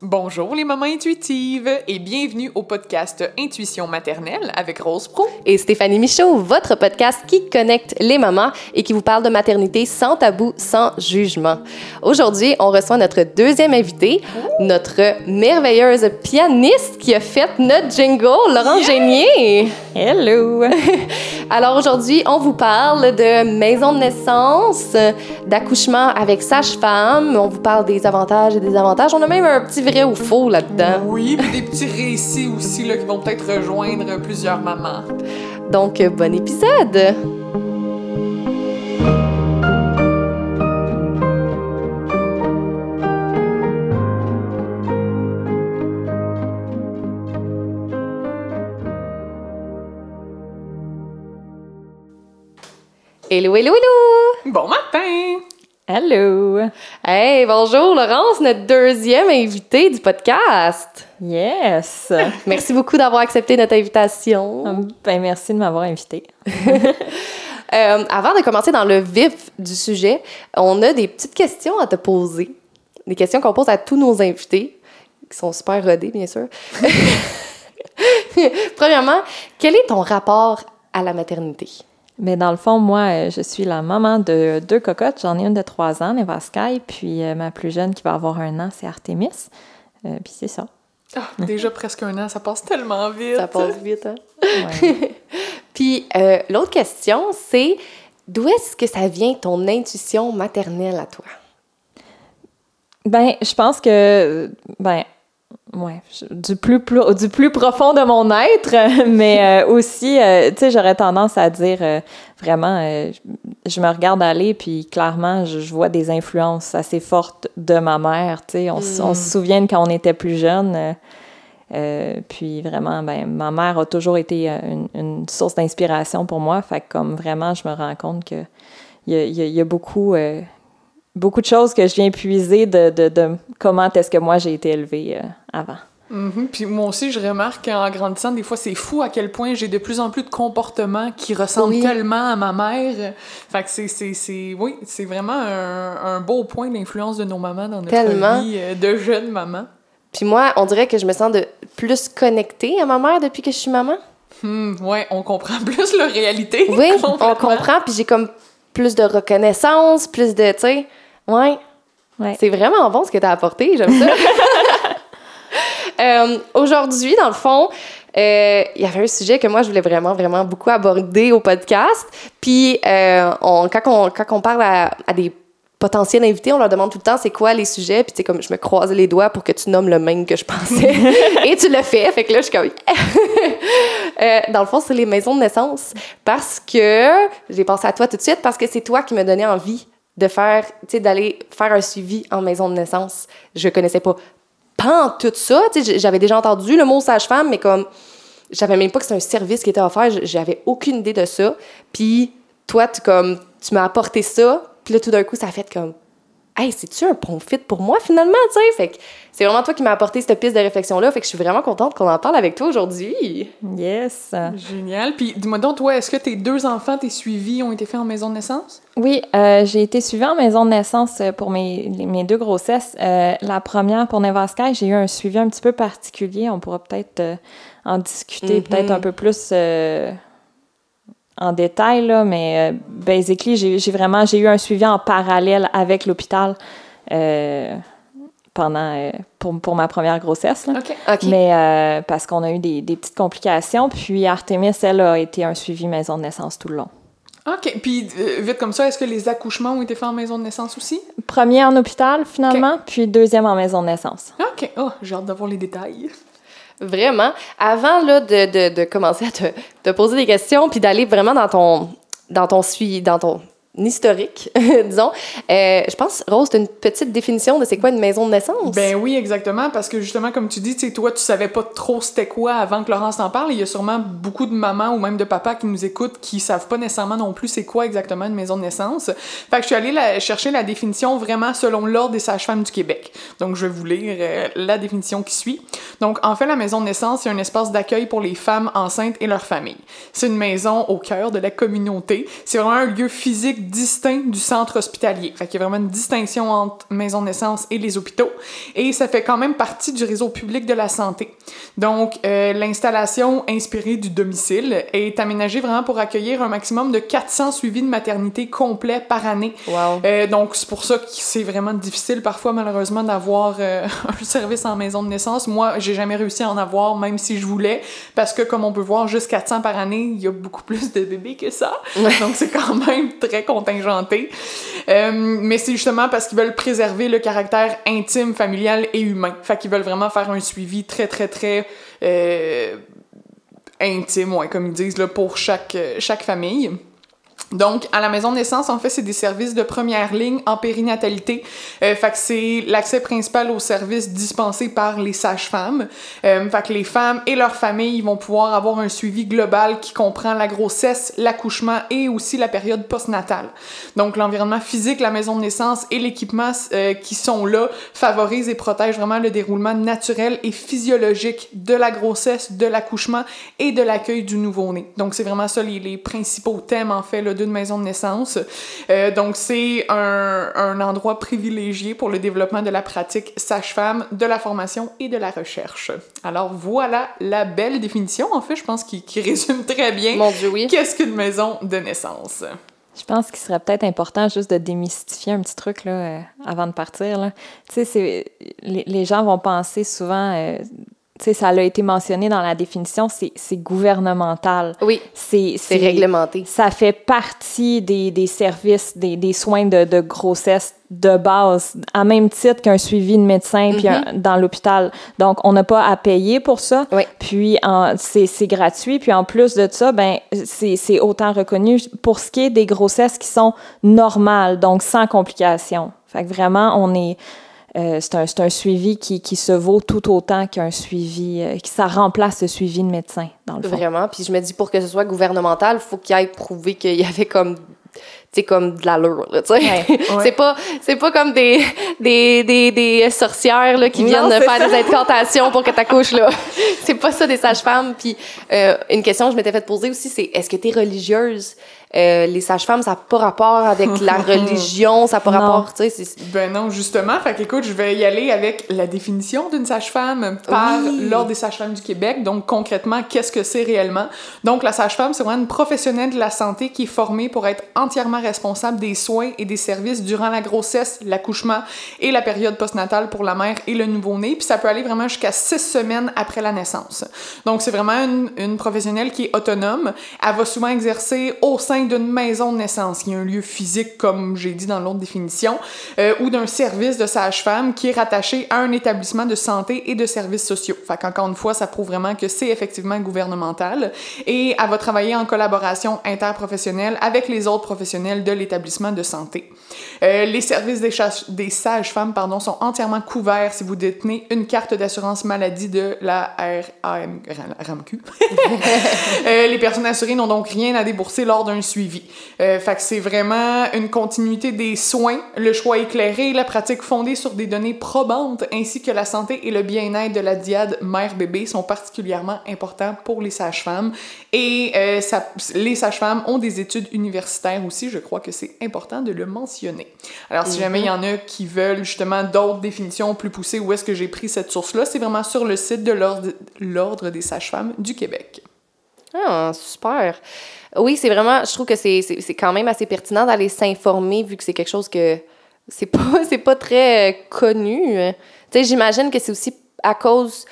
Bonjour les mamans intuitives et bienvenue au podcast Intuition maternelle avec Rose Pro et Stéphanie Michaud, votre podcast qui connecte les mamans et qui vous parle de maternité sans tabou, sans jugement. Aujourd'hui, on reçoit notre deuxième invité, notre merveilleuse pianiste qui a fait notre jingle, Laurent Génier. Hello! Alors aujourd'hui, on vous parle de maison de naissance, d'accouchement avec sage-femme, on vous parle des avantages et des avantages. On a même un petit vrai ou faux là-dedans. Oui, puis des petits récits aussi là, qui vont peut-être rejoindre plusieurs mamans. Donc, bon épisode! Hello, hello, hello! Bon matin! Hello! Hey, bonjour Laurence, notre deuxième invitée du podcast. Yes! Merci beaucoup d'avoir accepté notre invitation. Um, ben, merci de m'avoir invitée. euh, avant de commencer dans le vif du sujet, on a des petites questions à te poser. Des questions qu'on pose à tous nos invités, qui sont super rodés, bien sûr. Premièrement, quel est ton rapport à la maternité? Mais dans le fond, moi, euh, je suis la maman de deux cocottes. J'en ai une de trois ans, Neva Sky, puis euh, ma plus jeune qui va avoir un an, c'est Artemis. Euh, puis c'est ça. Oh, déjà presque un an, ça passe tellement vite. Ça passe vite, hein? Ouais. puis euh, l'autre question, c'est d'où est-ce que ça vient ton intuition maternelle à toi? Ben, je pense que, ben, Ouais, du plus, du plus profond de mon être, mais euh, aussi, euh, tu sais, j'aurais tendance à dire euh, vraiment, je me regarde aller, puis clairement, je, je, vois des influences assez fortes de ma mère, tu sais. On, mm. on, se souvient quand on était plus jeune, puis vraiment, ben, ma mère a toujours été une, une source d'inspiration pour moi, fait que comme vraiment, je me rends compte que il y a, y, a, y a, beaucoup beaucoup de choses que je viens puiser de, de, de comment est-ce que moi j'ai été élevée euh, avant. Mm -hmm. Puis moi aussi, je remarque qu'en grandissant, des fois, c'est fou à quel point j'ai de plus en plus de comportements qui ressemblent oui. tellement à ma mère. Fait que c'est, oui, c'est vraiment un, un, beau point d'influence de nos mamans dans notre tellement. vie euh, de jeunes mamans. Puis moi, on dirait que je me sens de plus connectée à ma mère depuis que je suis maman. Hmm, ouais, on comprend plus leur réalité. Oui, on comprend, puis j'ai comme plus de reconnaissance, plus de, tu sais, ouais. ouais. C'est vraiment bon ce que tu as apporté, j'aime ça. euh, Aujourd'hui, dans le fond, il euh, y avait un sujet que moi, je voulais vraiment, vraiment beaucoup aborder au podcast. Puis, euh, on, quand, on, quand on parle à, à des potentiels invités, on leur demande tout le temps c'est quoi les sujets, puis tu sais, comme je me croisais les doigts pour que tu nommes le même que je pensais. Et tu le fais, fait que là, je suis comme. euh, dans le fond, c'est les maisons de naissance. Parce que, j'ai pensé à toi tout de suite, parce que c'est toi qui me donnait envie de faire, tu sais, d'aller faire un suivi en maison de naissance. Je connaissais pas pas tout ça, tu sais, j'avais déjà entendu le mot sage-femme, mais comme, j'avais même pas que c'était un service qui était offert, j'avais aucune idée de ça. Puis, toi, tu, comme, tu m'as apporté ça, puis là, tout d'un coup, ça a fait comme, hey, c'est-tu un bon fit pour moi finalement, tu sais? Fait que c'est vraiment toi qui m'as apporté cette piste de réflexion-là, fait que je suis vraiment contente qu'on en parle avec toi aujourd'hui. Yes! Génial. Puis dis-moi donc, toi, est-ce que tes deux enfants, tes suivis, ont été faits en maison de naissance? Oui, euh, j'ai été suivie en maison de naissance pour mes, mes deux grossesses. Euh, la première, pour Nevasky, j'ai eu un suivi un petit peu particulier. On pourra peut-être euh, en discuter Mm-hmm. peut-être un peu plus en détail, là, mais euh, basically, j'ai vraiment j'ai eu un suivi en parallèle avec l'hôpital euh, pendant euh, pour, pour ma première grossesse. Là. Mais euh, parce qu'on a eu des, des, petites complications. Puis Artemis, elle a été un suivi maison de naissance tout le long. OK. Puis euh, vite comme ça, est-ce que les accouchements ont été faits en maison de naissance aussi? Premier en hôpital, finalement, puis deuxième en maison de naissance. OK. Oh, j'ai hâte d'avoir les détails. Vraiment. Avant là, de, de, de commencer à te, poser des questions, puis d'aller vraiment dans ton, dans ton suivi, dans ton historique, disons, euh, je pense, Rose, tu as une petite définition de c'est quoi une maison de naissance? Ben oui, exactement, parce que justement, comme tu dis, toi, tu savais pas trop c'était quoi avant que Laurence t'en parle. Il y a sûrement beaucoup de mamans ou même de papas qui nous écoutent qui savent pas nécessairement non plus c'est quoi exactement une maison de naissance. Fait que je suis allée chercher la définition vraiment selon l'Ordre des sages-femmes du Québec. Donc, je vais vous lire euh, la définition qui suit. Donc, en fait, la maison de naissance, c'est un espace d'accueil pour les femmes enceintes et leurs familles. C'est une maison au cœur de la communauté. C'est vraiment un lieu physique distinct du centre hospitalier. Fait qu'il y a vraiment une distinction entre maison de naissance et les hôpitaux. Et ça fait quand même partie du réseau public de la santé. Donc, euh, l'installation inspirée du domicile est aménagée vraiment pour accueillir un maximum de 400 suivis de maternité complets par année. Wow. Euh, donc, c'est pour ça que c'est vraiment difficile parfois, malheureusement, d'avoir euh, un service en maison de naissance. Moi, j'ai jamais réussi à en avoir, même si je voulais, parce que, comme on peut voir, juste 400 par année, il y a beaucoup plus de bébés que ça. Donc, c'est quand même très Euh, mais c'est justement parce qu'ils veulent préserver le caractère intime, familial et humain. Fait qu'ils veulent vraiment faire un suivi très, très, très euh, intime, comme ils disent, pour chaque, chaque famille. Donc, à la maison de naissance, en fait, c'est des services de première ligne en périnatalité. Euh, fait que c'est l'accès principal aux services dispensés par les sages-femmes. Euh, fait que les femmes et leurs familles vont pouvoir avoir un suivi global qui comprend la grossesse, l'accouchement et aussi la période postnatale. Donc, l'environnement physique, la maison de naissance et l'équipement euh, qui sont là favorisent et protègent vraiment le déroulement naturel et physiologique de la grossesse, de l'accouchement et de l'accueil du nouveau-né. Donc, c'est vraiment ça les, les principaux thèmes, en fait, là, d'une maison de naissance. Euh, donc, c'est un, un, endroit privilégié pour le développement de la pratique sage-femme, de la formation et de la recherche. Alors, voilà la belle définition, en fait, je pense, qui, qui résume très bien Mon Dieu, oui. qu'est-ce qu'une maison de naissance. Je pense qu'il serait peut-être important juste de démystifier un petit truc là, euh, avant de partir. Là. Tu sais, les, les gens vont penser souvent... Euh, sais, ça a été mentionné dans la définition, c'est gouvernemental. Oui, c'est réglementé. Ça fait partie des, des services, des, des soins de, de, grossesse de base, à même titre qu'un suivi de médecin puis un, dans l'hôpital. Donc, on n'a pas à payer pour ça. Oui. Puis, c'est gratuit. Puis, en plus de ça, ben c'est autant reconnu pour ce qui est des grossesses qui sont normales, donc sans complications. Fait que vraiment, on est euh, c'est un, un, suivi qui, qui, se vaut tout autant qu'un suivi, euh, qui ça remplace le suivi de médecin, dans le fond. Vraiment. Puis je me dis, pour que ce soit gouvernemental, il faut qu'il aille prouver qu'il y avait comme c'est comme de l'allure, tu sais. Ouais, ouais. c'est pas, c'est pas comme des, des, des, des sorcières, là, qui viennent faire ça. des incantations pour que t'accouches, là. c'est pas ça, des sages-femmes. Puis, euh, une question que je m'étais fait poser aussi, c'est est-ce que t'es religieuse? Euh, les sages-femmes, ça n'a pas rapport avec la religion, ça n'a pas non. rapport, tu sais. Ben non, justement. Fait qu'écoute, je vais y aller avec la définition d'une sage-femme par oui. l'Ordre des sages-femmes du Québec. Donc, concrètement, qu'est-ce que c'est réellement? Donc, la sage-femme, c'est vraiment une professionnelle de la santé qui est formée pour être entièrement responsable des soins et des services durant la grossesse, l'accouchement et la période postnatale pour la mère et le nouveau-né. Puis ça peut aller vraiment jusqu'à six semaines après la naissance. Donc, c'est vraiment une, professionnelle qui est autonome. Elle va souvent exercer au sein d'une maison de naissance, qui est un lieu physique, comme j'ai dit dans l'autre définition, euh, ou d'un service de sage-femme qui est rattaché à un établissement de santé et de services sociaux. Fait qu'encore une fois, ça prouve vraiment que c'est effectivement gouvernemental. Et elle va travailler en collaboration interprofessionnelle avec les autres professionnels de l'établissement de santé. Euh, les services des, sages-femmes sont entièrement couverts si vous détenez une carte d'assurance maladie de la RAM, RAMQ. euh, les personnes assurées n'ont donc rien à débourser lors d'un suivi. Euh, c'est vraiment une continuité des soins, le choix éclairé, la pratique fondée sur des données probantes, ainsi que la santé et le bien-être de la diade mère-bébé sont particulièrement importants pour les sages-femmes. Et euh, les sages-femmes ont des études universitaires aussi, je crois que c'est important de le mentionner. Alors, si jamais il y en a qui veulent justement d'autres définitions plus poussées, où est-ce que j'ai pris cette source-là, c'est vraiment sur le site de l'Ordre des sages-femmes du Québec. Ah, super. Oui, c'est vraiment, je trouve que c'est quand même assez pertinent d'aller s'informer vu que c'est quelque chose que c'est pas, pas très euh, connu. Tu sais, j'imagine que c'est aussi à cause.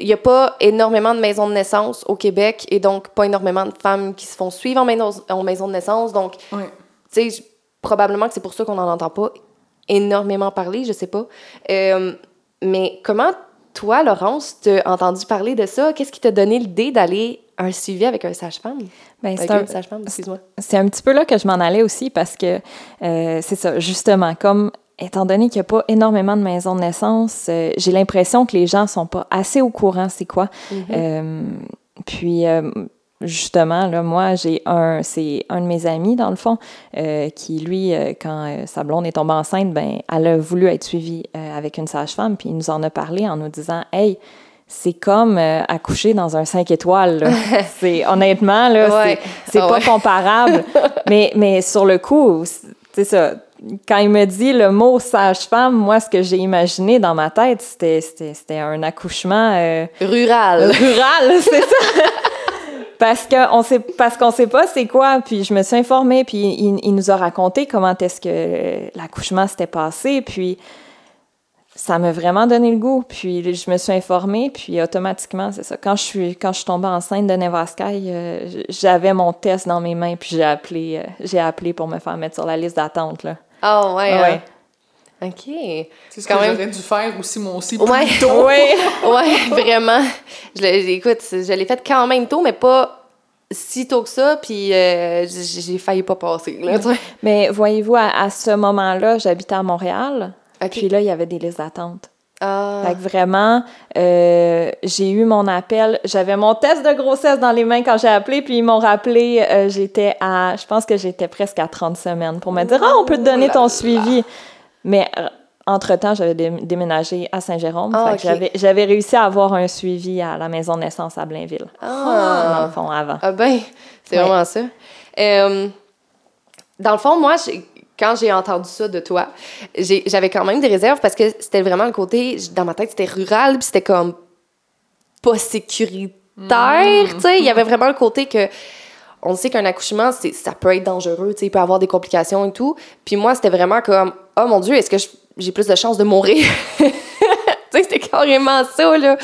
Il n'y a pas énormément de maisons de naissance au Québec et donc pas énormément de femmes qui se font suivre en maison, en maison de naissance. Donc, oui. tu sais, probablement que c'est pour ça qu'on n'en entend pas énormément parler, je sais pas. Euh, mais comment, toi, Laurence, t'as entendu parler de ça? Qu'est-ce qui t'a donné l'idée d'aller un suivi avec un sage-femme? Ben, c'est un, sage-femme, excuse-moi. C'est un petit peu là que je m'en allais aussi parce que euh, c'est ça, justement, comme étant donné qu'il n'y a pas énormément de maisons de naissance, euh, j'ai l'impression que les gens sont pas assez au courant c'est quoi. Mm-hmm. Euh, puis justement, là, moi, j'ai un, c'est un de mes amis, dans le fond, euh, qui, lui, euh, quand euh, sa blonde est tombée enceinte, ben, elle a voulu être suivie avec une sage-femme, puis il nous en a parlé en nous disant, hey, c'est comme euh, accoucher dans un 5 étoiles. c'est honnêtement là, Ouais. c'est Ah pas ouais. comparable. mais mais sur le coup, c'est ça. Quand il me dit le mot sage-femme, moi ce que j'ai imaginé dans ma tête, c'était c'était c'était un accouchement euh, Rural. rural, c'est ça. Parce qu'on sait parce qu'on sait pas c'est quoi, puis je me suis informée, puis il, il nous a raconté comment est-ce que l'accouchement s'était passé, puis ça m'a vraiment donné le goût. Puis je me suis informée, puis automatiquement, c'est ça. Quand je suis quand je suis tombée enceinte de Nevaskai, euh, j'avais mon test dans mes mains, puis j'ai appelé euh, j'ai appelé pour me faire mettre sur la liste d'attente Ah ouais. Ouais. hein. OK. C'est ce Quand que même. j'aurais dû faire aussi, moi aussi, Ouais. tôt. Oui. Ouais, vraiment. Je l'ai- écoute, je l'ai fait quand même tôt, mais pas si tôt que ça, puis euh, j'ai failli pas passer. Là. Mais voyez-vous, à, à ce moment-là, j'habitais à Montréal. OK. Puis là, il y avait des listes d'attente. Ah. Fait que vraiment, euh, j'ai eu mon appel. J'avais mon test de grossesse dans les mains quand j'ai appelé, puis ils m'ont rappelé, euh, j'étais à, je pense que j'étais presque à 30 semaines pour me dire, ah, on peut te donner ton suivi. Mais euh, entre-temps, j'avais dé- déménagé à Saint-Jérôme. Ah, Fait que ok. j'avais- réussi à avoir un suivi à la maison de naissance à Blainville. Dans Ah. le fond, avant. Ah ben, c'est Ouais. vraiment ça. Euh, dans le fond, moi, j'ai- quand j'ai entendu ça de toi, j'avais quand même des réserves parce que c'était vraiment le côté, dans ma tête, c'était rural, puis c'était comme pas sécuritaire, tu sais. Il y avait vraiment le côté que on sait qu'un accouchement, c'est- ça peut être dangereux, tu sais, il peut avoir des complications et tout. Puis moi, c'était vraiment comme, oh mon Dieu, est-ce que j'ai plus de chances de mourir? c'était carrément ça, là.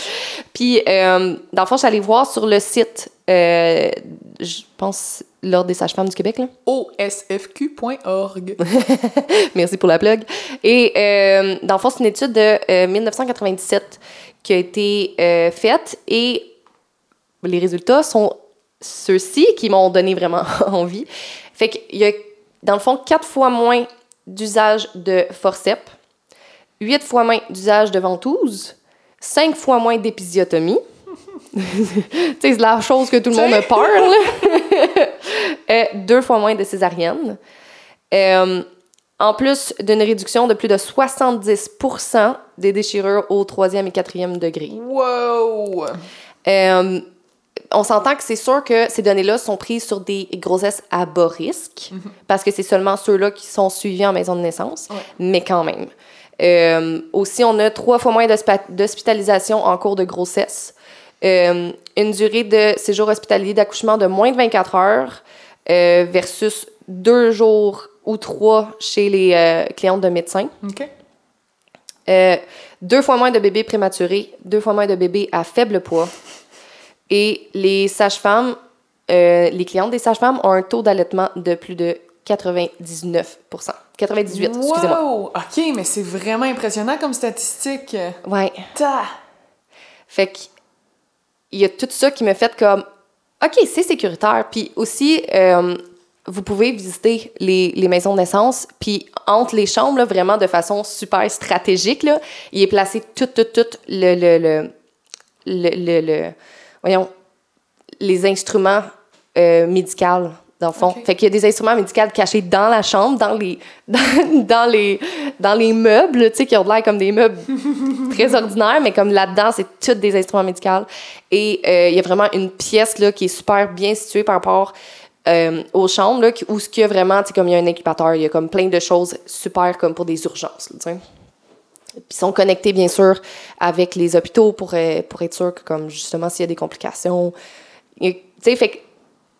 Puis, euh, dans le fond, je suis allée voir sur le site, euh, je pense, l'Ordre des sages-femmes du Québec, là. osfq.org. Merci pour la plug. Et euh, dans le fond, c'est une étude de euh, 1997 qui a été faite et les résultats sont ceux-ci qui m'ont donné vraiment envie. Fait qu'il y a, dans le fond, quatre fois moins d'usage de forceps, huit fois moins d'usage de ventouse, cinq fois moins d'épisiotomie. c'est la chose que tout le monde a peur. Euh, deux fois moins de césarienne. Euh, en plus d'une réduction de plus de 70% des déchirures au troisième et quatrième degré. Wow! Euh, on s'entend que c'est sûr que ces données-là sont prises sur des grossesses à bas risque, parce que c'est seulement ceux-là qui sont suivis en maison de naissance, Ouais. mais quand même. Euh, aussi, on a trois fois moins d'hospitalisation en cours de grossesse, Euh, une durée de séjour hospitalier d'accouchement de moins de 24 heures euh, versus deux jours ou trois chez les clientes de médecins. OK. Deux fois moins de bébés prématurés, deux fois moins de bébés à faible poids. Et les sages-femmes, les clientes des sages-femmes ont un taux d'allaitement de plus de 99 98, excusez-moi. Wow! OK, mais c'est vraiment impressionnant comme statistique. Ouais. Ta! Fait que, il y a tout ça qui me fait comme, OK, c'est sécuritaire. Puis aussi, euh, vous pouvez visiter les, les maisons de naissance. Puis entre les chambres, là, vraiment de façon super stratégique, là, il est placé tout, tout, tout le, le, le, le, le- le- voyons, les instruments euh, médicaux, dans le fond. Ok. Fait qu'il y a des instruments médicaux cachés dans la chambre, dans les, dans, dans les, dans les meubles, tu sais, qui ont de l'air comme des meubles très ordinaires, mais comme là-dedans, c'est tous des instruments médicaux. Et euh, il y a vraiment une pièce, là, qui est super bien située par rapport euh, aux chambres, là, qui- où ce qu'il y a vraiment, tu sais, comme il y a un incubateur, il y a comme plein de choses super comme pour des urgences, tu sais. Puis ils sont connectés, bien sûr, avec les hôpitaux pour, euh, pour être sûr que, comme, justement, s'il y a des complications. Tu sais, fait que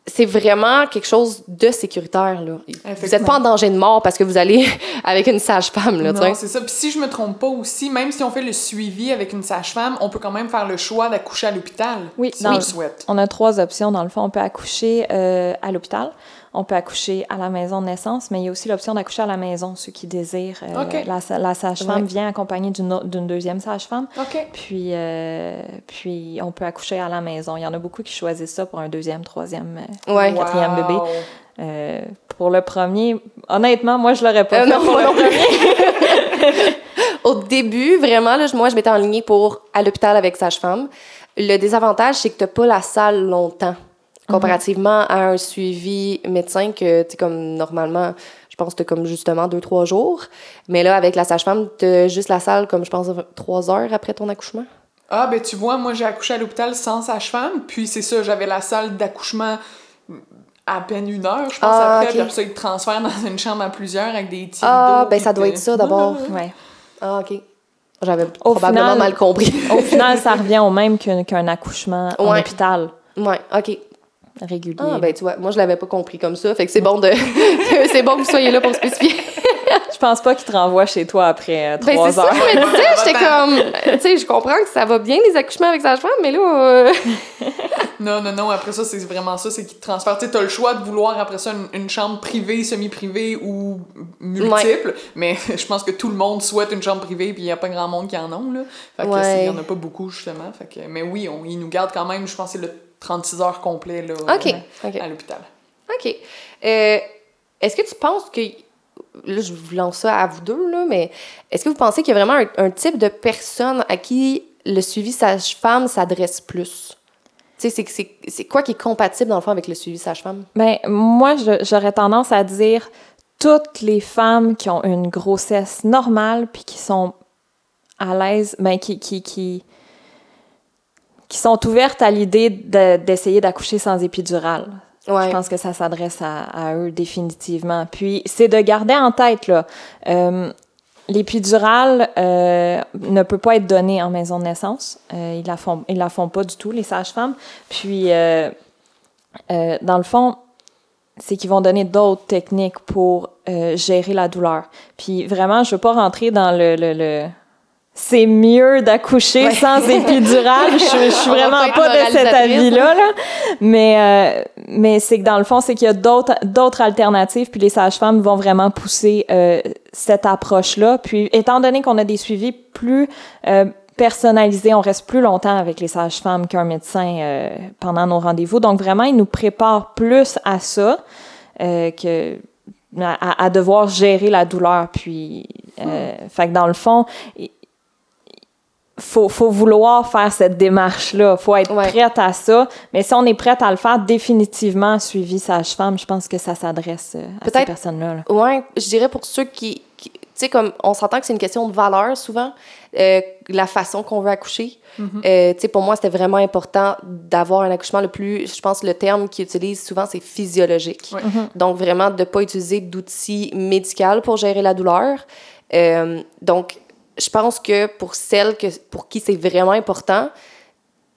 c'est vraiment quelque chose de sécuritaire, là. Vous n'êtes pas en danger de mort parce que vous allez avec une sage-femme, là. Non, c'est ça. Puis si je me trompe pas aussi, même si on fait le suivi avec une sage-femme, on peut quand même faire le choix d'accoucher à l'hôpital. Oui, si on le- le souhaite. On a trois options. Dans le fond, on peut accoucher euh, à l'hôpital, on peut accoucher à la maison de naissance, mais il y a aussi l'option d'accoucher à la maison, ceux qui désirent. Euh. La, sa- la sage-femme vient accompagnée d'une deuxième sage-femme, puis, euh, puis on peut accoucher à la maison. Il y en a beaucoup qui choisissent ça pour un deuxième, troisième, euh, Ouais. quatrième Wow. bébé. Euh, pour le premier, honnêtement, moi, je l'aurais pas fait non, pour moi le premier. Au début, vraiment, là, moi, je m'étais enlignée pour à l'hôpital avec sage-femme. Le désavantage, c'est que tu pas la salle longtemps, comparativement à un suivi médecin que, tu sais, comme normalement, je pense que tu comme justement deux, trois jours. Mais là, avec la sage-femme, tu juste la salle, comme je pense, trois heures après ton accouchement. Ah, ben tu vois, moi j'ai accouché à l'hôpital sans sage-femme, puis c'est ça, j'avais la salle d'accouchement à peine une heure, je pense, Ah, après, ok. puis après ça, ils te transfèrent dans une chambre à plusieurs avec des petits Ah, ben ça doit être ça d'abord. Ouais. Ah, OK. J'avais Au probablement final- mal compris. Au final, ça revient au même qu'un qu'un accouchement en Ouais. hôpital ouais, OK. Régulier. Ah, ben tu vois, moi je l'avais pas compris comme ça. Fait que c'est bon de. c'est bon que vous soyez là pour spécifier. Je pense pas qu'il te renvoie chez toi après euh, Ben trois c'est ça, heures. je me disais, j'étais comme. Tu sais, je comprends que ça va bien les accouchements avec sage-femme, mais là. euh, Non, non, non, après ça, c'est vraiment ça, c'est qu'ils te transfèrent. Tu sais, t'as le choix de vouloir après ça une, une chambre privée, semi-privée ou multiple, mais je pense que tout le monde souhaite une chambre privée, puis il y a pas grand monde qui en ont, là. Fait que Ouais. il y en a pas beaucoup, justement. Fait que, mais oui, on, ils nous gardent quand même, je pense que c'est le 36 heures complet, là, euh, à l'hôpital. OK. Euh, est-ce que tu penses que. Là, je vous lance ça à vous deux, là, mais est-ce que vous pensez qu'il y a vraiment un, un type de personne à qui le suivi sage-femme s'adresse plus? Tu sais, c'est- c'est c'est quoi qui est compatible, dans le fond, avec le suivi sage-femme? Ben, moi, je- j'aurais tendance à dire toutes les femmes qui ont une grossesse normale puis qui sont à l'aise, ben, qui, qui, qui, qui sont ouvertes à l'idée de- d'essayer d'accoucher sans épidural. Ouais. Je pense que ça s'adresse à, à eux définitivement. Puis c'est de garder en tête là, euh, l'épidural euh, ne peut pas être donné en maison de naissance. Euh, ils la font, ils la font pas du tout les sages-femmes. Puis euh, euh, dans le fond, c'est qu'ils vont donner d'autres techniques pour euh, gérer la douleur. Puis vraiment, je veux pas rentrer dans le, le, le- c'est mieux d'accoucher Ouais. sans épidural. Je, je suis vraiment pas de cet avis-là. Là. Mais, euh, mais c'est que dans le fond, c'est qu'il y a d'autres d'autres alternatives, puis les sages-femmes vont vraiment pousser euh, cette approche-là. Puis étant donné qu'on a des suivis plus euh, personnalisés, on reste plus longtemps avec les sages-femmes qu'un médecin euh, pendant nos rendez-vous. Donc vraiment, ils nous préparent plus à ça euh, que à, à devoir gérer la douleur. Puis, euh, fait que dans le fond, faut, faut vouloir faire cette démarche-là. faut être Ouais. prête à ça. Mais si on est prête à le faire, définitivement, suivi sage-femme, je pense que ça s'adresse euh, à ces personnes-là. là. Ouais, je dirais pour ceux qui. qui- tu sais, comme on s'entend que c'est une question de valeur souvent, euh, la façon qu'on veut accoucher. Euh, tu sais, pour moi, c'était vraiment important d'avoir un accouchement le plus. Je pense le terme qu'ils utilisent souvent, c'est physiologique. Ouais. Donc, vraiment, de ne pas utiliser d'outils médicaux pour gérer la douleur. Euh, donc, je pense que pour celles que, pour qui c'est vraiment important,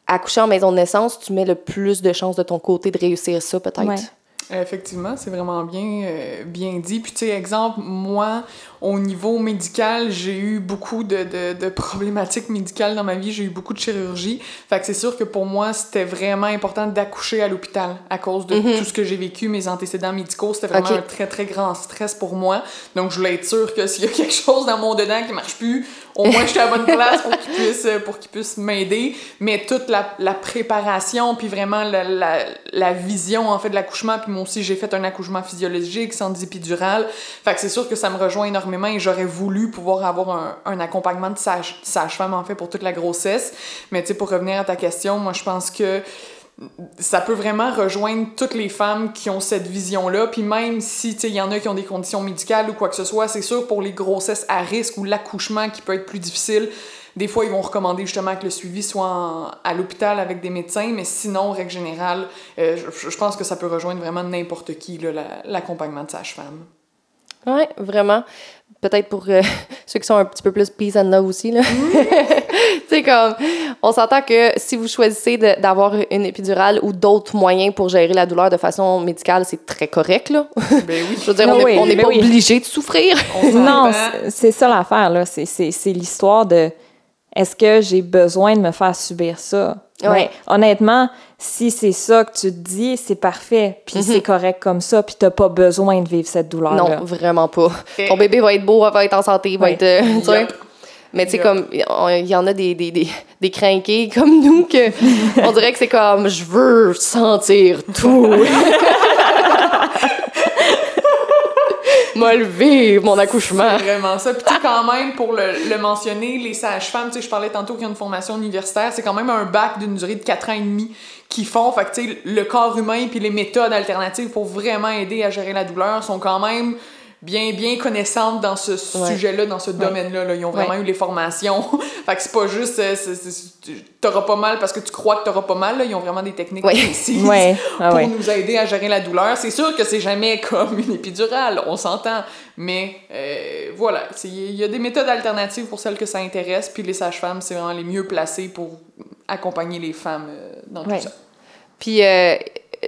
accoucher en maison de naissance, tu mets le plus de chances de ton côté de réussir ça, peut-être. Euh, Effectivement, c'est vraiment bien, euh, bien dit. Puis, tu sais, exemple, moi, au niveau médical, j'ai eu beaucoup de, de, de problématiques médicales dans ma vie. J'ai eu beaucoup de chirurgie. Fait que c'est sûr que pour moi, c'était vraiment important d'accoucher à l'hôpital à cause de tout ce que j'ai vécu, mes antécédents médicaux. C'était vraiment un très, très grand stress pour moi. Donc, je voulais être sûre que s'il y a quelque chose dans mon dedans qui marche plus, au moins, je suis à bonne place pour qu'il puisse, euh, pour qu'il puisse m'aider. Mais toute la, la préparation, puis vraiment la, la, la vision, en fait, de l'accouchement. Puis moi aussi, j'ai fait un accouchement physiologique sans épidural. Fait que c'est sûr que ça me rejoint énormément et j'aurais voulu pouvoir avoir un, un accompagnement de sage- sage-femme, en fait, pour toute la grossesse. Mais tu sais, pour revenir à ta question, moi, je pense que ça peut vraiment rejoindre toutes les femmes qui ont cette vision-là. Puis même si, il y en a qui ont des conditions médicales ou quoi que ce soit, c'est sûr pour les grossesses à risque ou l'accouchement qui peut être plus difficile, des fois, ils vont recommander justement que le suivi soit à l'hôpital avec des médecins, mais sinon, règle générale, euh, je, pense que ça peut rejoindre vraiment n'importe qui, l'accompagnement de sage-femme. Oui, vraiment. Peut-être pour euh, ceux qui sont un petit peu plus peace and love aussi. Là. tu sais, comme, on s'entend que si vous choisissez de- d'avoir une épidurale ou d'autres moyens pour gérer la douleur de façon médicale, c'est très correct. Là. Ben oui. Je veux dire, on n'est oui, n'est ben pas oui. obligé de souffrir. Non, c'est- c'est ça l'affaire, là. C'est- C'est c'est l'histoire de est-ce que j'ai besoin de me faire subir ça? Ouais. Ben, honnêtement, si c'est ça que tu te dis, c'est parfait, puis c'est correct comme ça, puis t'as pas besoin de vivre cette douleur-là. Non, vraiment pas. Ton bébé va être beau, va être en santé, va Ouais. être. euh, tu sais. Mais tu sais, comme, il y en a des, des, des, des crinqués comme nous que on dirait que c'est comme, je veux sentir tout. Vivre, mon accouchement. C'est vraiment ça. Puis quand même, pour le, le mentionner, les sages-femmes, tu sais, je parlais tantôt qu'il y a une formation universitaire, c'est quand même un bac d'une durée de 4 ans et demi qu'ils font. Fait que tu sais, le corps humain puis les méthodes alternatives pour vraiment aider à gérer la douleur sont quand même bien, bien connaissantes dans ce sujet-là, dans ce domaine-là. là. Ils ont vraiment eu les formations. fait que c'est pas juste, euh, t'auras pas mal parce que tu crois que t'auras pas mal. Là. Ils ont vraiment des techniques précises ah pour nous aider à gérer la douleur. C'est sûr que c'est jamais comme une épidurale, on s'entend. Mais euh, voilà, il y a des méthodes alternatives pour celles que ça intéresse. Puis les sages-femmes, c'est vraiment les mieux placées pour accompagner les femmes euh, dans tout ça. Puis euh,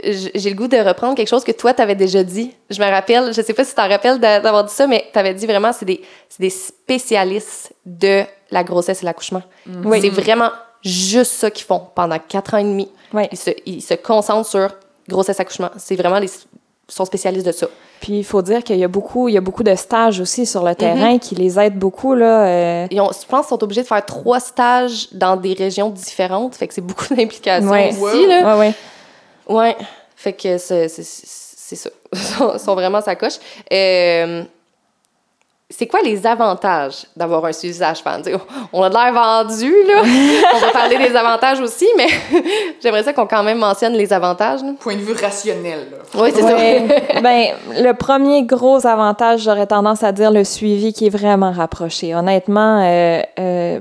j'ai le goût de reprendre quelque chose que toi, t'avais déjà dit. Je me rappelle, je sais pas si tu t'en rappelles d'a- d'avoir dit ça, mais t'avais dit vraiment, c'est des, c'est des spécialistes de la grossesse et l'accouchement. Oui. C'est vraiment juste ça qu'ils font pendant quatre ans et demi. Ils se, ils se concentrent sur grossesse-accouchement. C'est vraiment les ils sont spécialistes de ça. Puis il faut dire qu'il y a beaucoup, il y a beaucoup de stages aussi sur le terrain qui les aident beaucoup là. euh, Ils ont, je pense qu'ils sont obligés de faire trois stages dans des régions différentes. Fait que c'est beaucoup d'implications Ouais. aussi, Wow. là. ouais, ouais. Fait que c'est ça. Ils sont- vraiment sa coche. Euh, c'est quoi les avantages d'avoir un suivi sage-femme? On a de l'air vendu, là. On va parler des avantages aussi, mais j'aimerais ça qu'on quand même mentionne les avantages. là. Point de vue rationnel, là. Oui, c'est Ouais. ben, le premier gros avantage, j'aurais tendance à dire le suivi qui est vraiment rapproché. Honnêtement, euh, euh,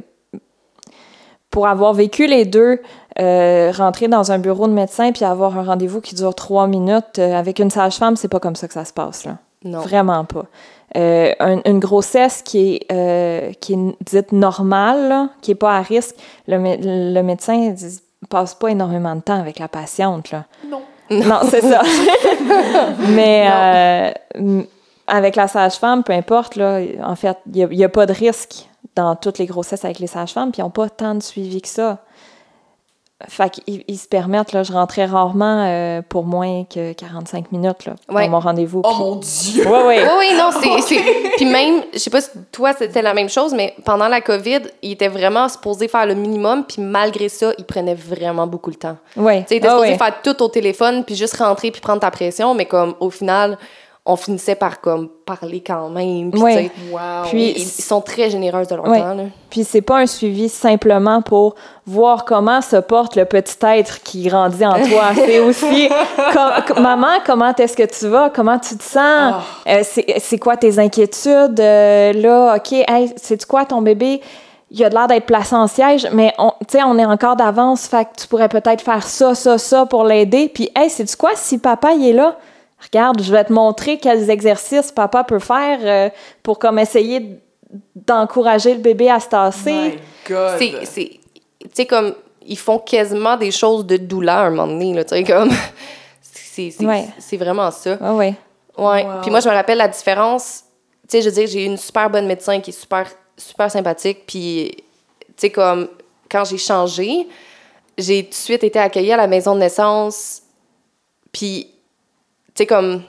pour avoir vécu les deux, euh, rentrer dans un bureau de médecin puis avoir un rendez-vous qui dure trois minutes euh, avec une sage-femme, c'est pas comme ça que ça se passe là. Non. Vraiment pas. Euh, un- une grossesse qui est, qui est dite normale, là, qui est pas à risque, le, le médecin dit- passe pas énormément de temps avec la patiente. Là. Non. Non, c'est ça. Mais avec la sage-femme, peu importe, là, en fait, il n'y a, pas de risque dans toutes les grossesses avec les sages-femmes, puis ils n'ont pas tant de suivi que ça. Fait qu'ils ils se permettent, là, je rentrais rarement euh, pour moins que 45 minutes là, Ouais. dans mon rendez-vous. Oh mon Dieu! Ouais. Oui, oui, non, c'est. Puis même, je sais pas si toi, c'était la même chose, mais pendant la COVID, il était vraiment supposé faire le minimum, puis malgré ça, il prenait vraiment beaucoup le temps. Ouais. Tu sais, il était Ah, supposé ouais. faire tout au téléphone, puis juste rentrer, puis prendre ta pression, mais comme au final, on finissait par comme parler quand même. Puis, Ouais. Wow! Puis- ils, ils sont très généreux de leur Ouais. temps. Là. Puis c'est pas un suivi simplement pour voir comment se porte le petit être qui grandit en toi. C'est aussi com- maman, comment est-ce que tu vas, comment tu te sens, Ah. Euh, c'est quoi tes inquiétudes? Euh, là. Ok, hey, c'est quoi ton bébé? Il a de l'air d'être placé en siège, mais on, tu sais, on est encore d'avance, fait que tu pourrais peut-être faire ça, ça, ça pour l'aider. Puis, hey, c'est quoi si papa il est là? Regarde, je vais te montrer quels exercices papa peut faire euh, pour comme essayer d'encourager le bébé à se tasser. My God! C'est, c'est, tu sais, comme, ils font quasiment des choses de douleur à un moment donné, là, tu sais, comme, c'est, c'est, Ouais. c'est vraiment ça. Ah ouais. Ouais. Wow. Puis moi, je me rappelle la différence. Tu sais, je veux dire, j'ai une super bonne médecin qui est super, super sympathique. Puis, tu sais, comme, quand j'ai changé, j'ai tout de suite été accueillie à la maison de naissance. Puis, sais, comme,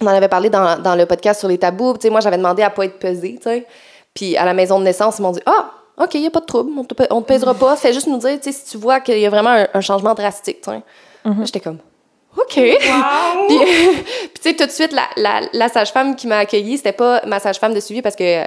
on en avait parlé dans, dans le podcast sur les tabous. Tu sais, moi, j'avais demandé à pas être pesée, tu sais. Puis, à la maison de naissance, ils m'ont dit Ah, OK, il n'y a pas de trouble, on te, on te pèsera pas. Fais juste nous dire, tu sais, si tu vois qu'il y a vraiment un, un changement drastique, tu sais. J'étais comme OK. Puis, puis tu sais, tout de suite, la, la, la sage-femme qui m'a accueillie, c'était pas ma sage-femme de suivi parce que euh,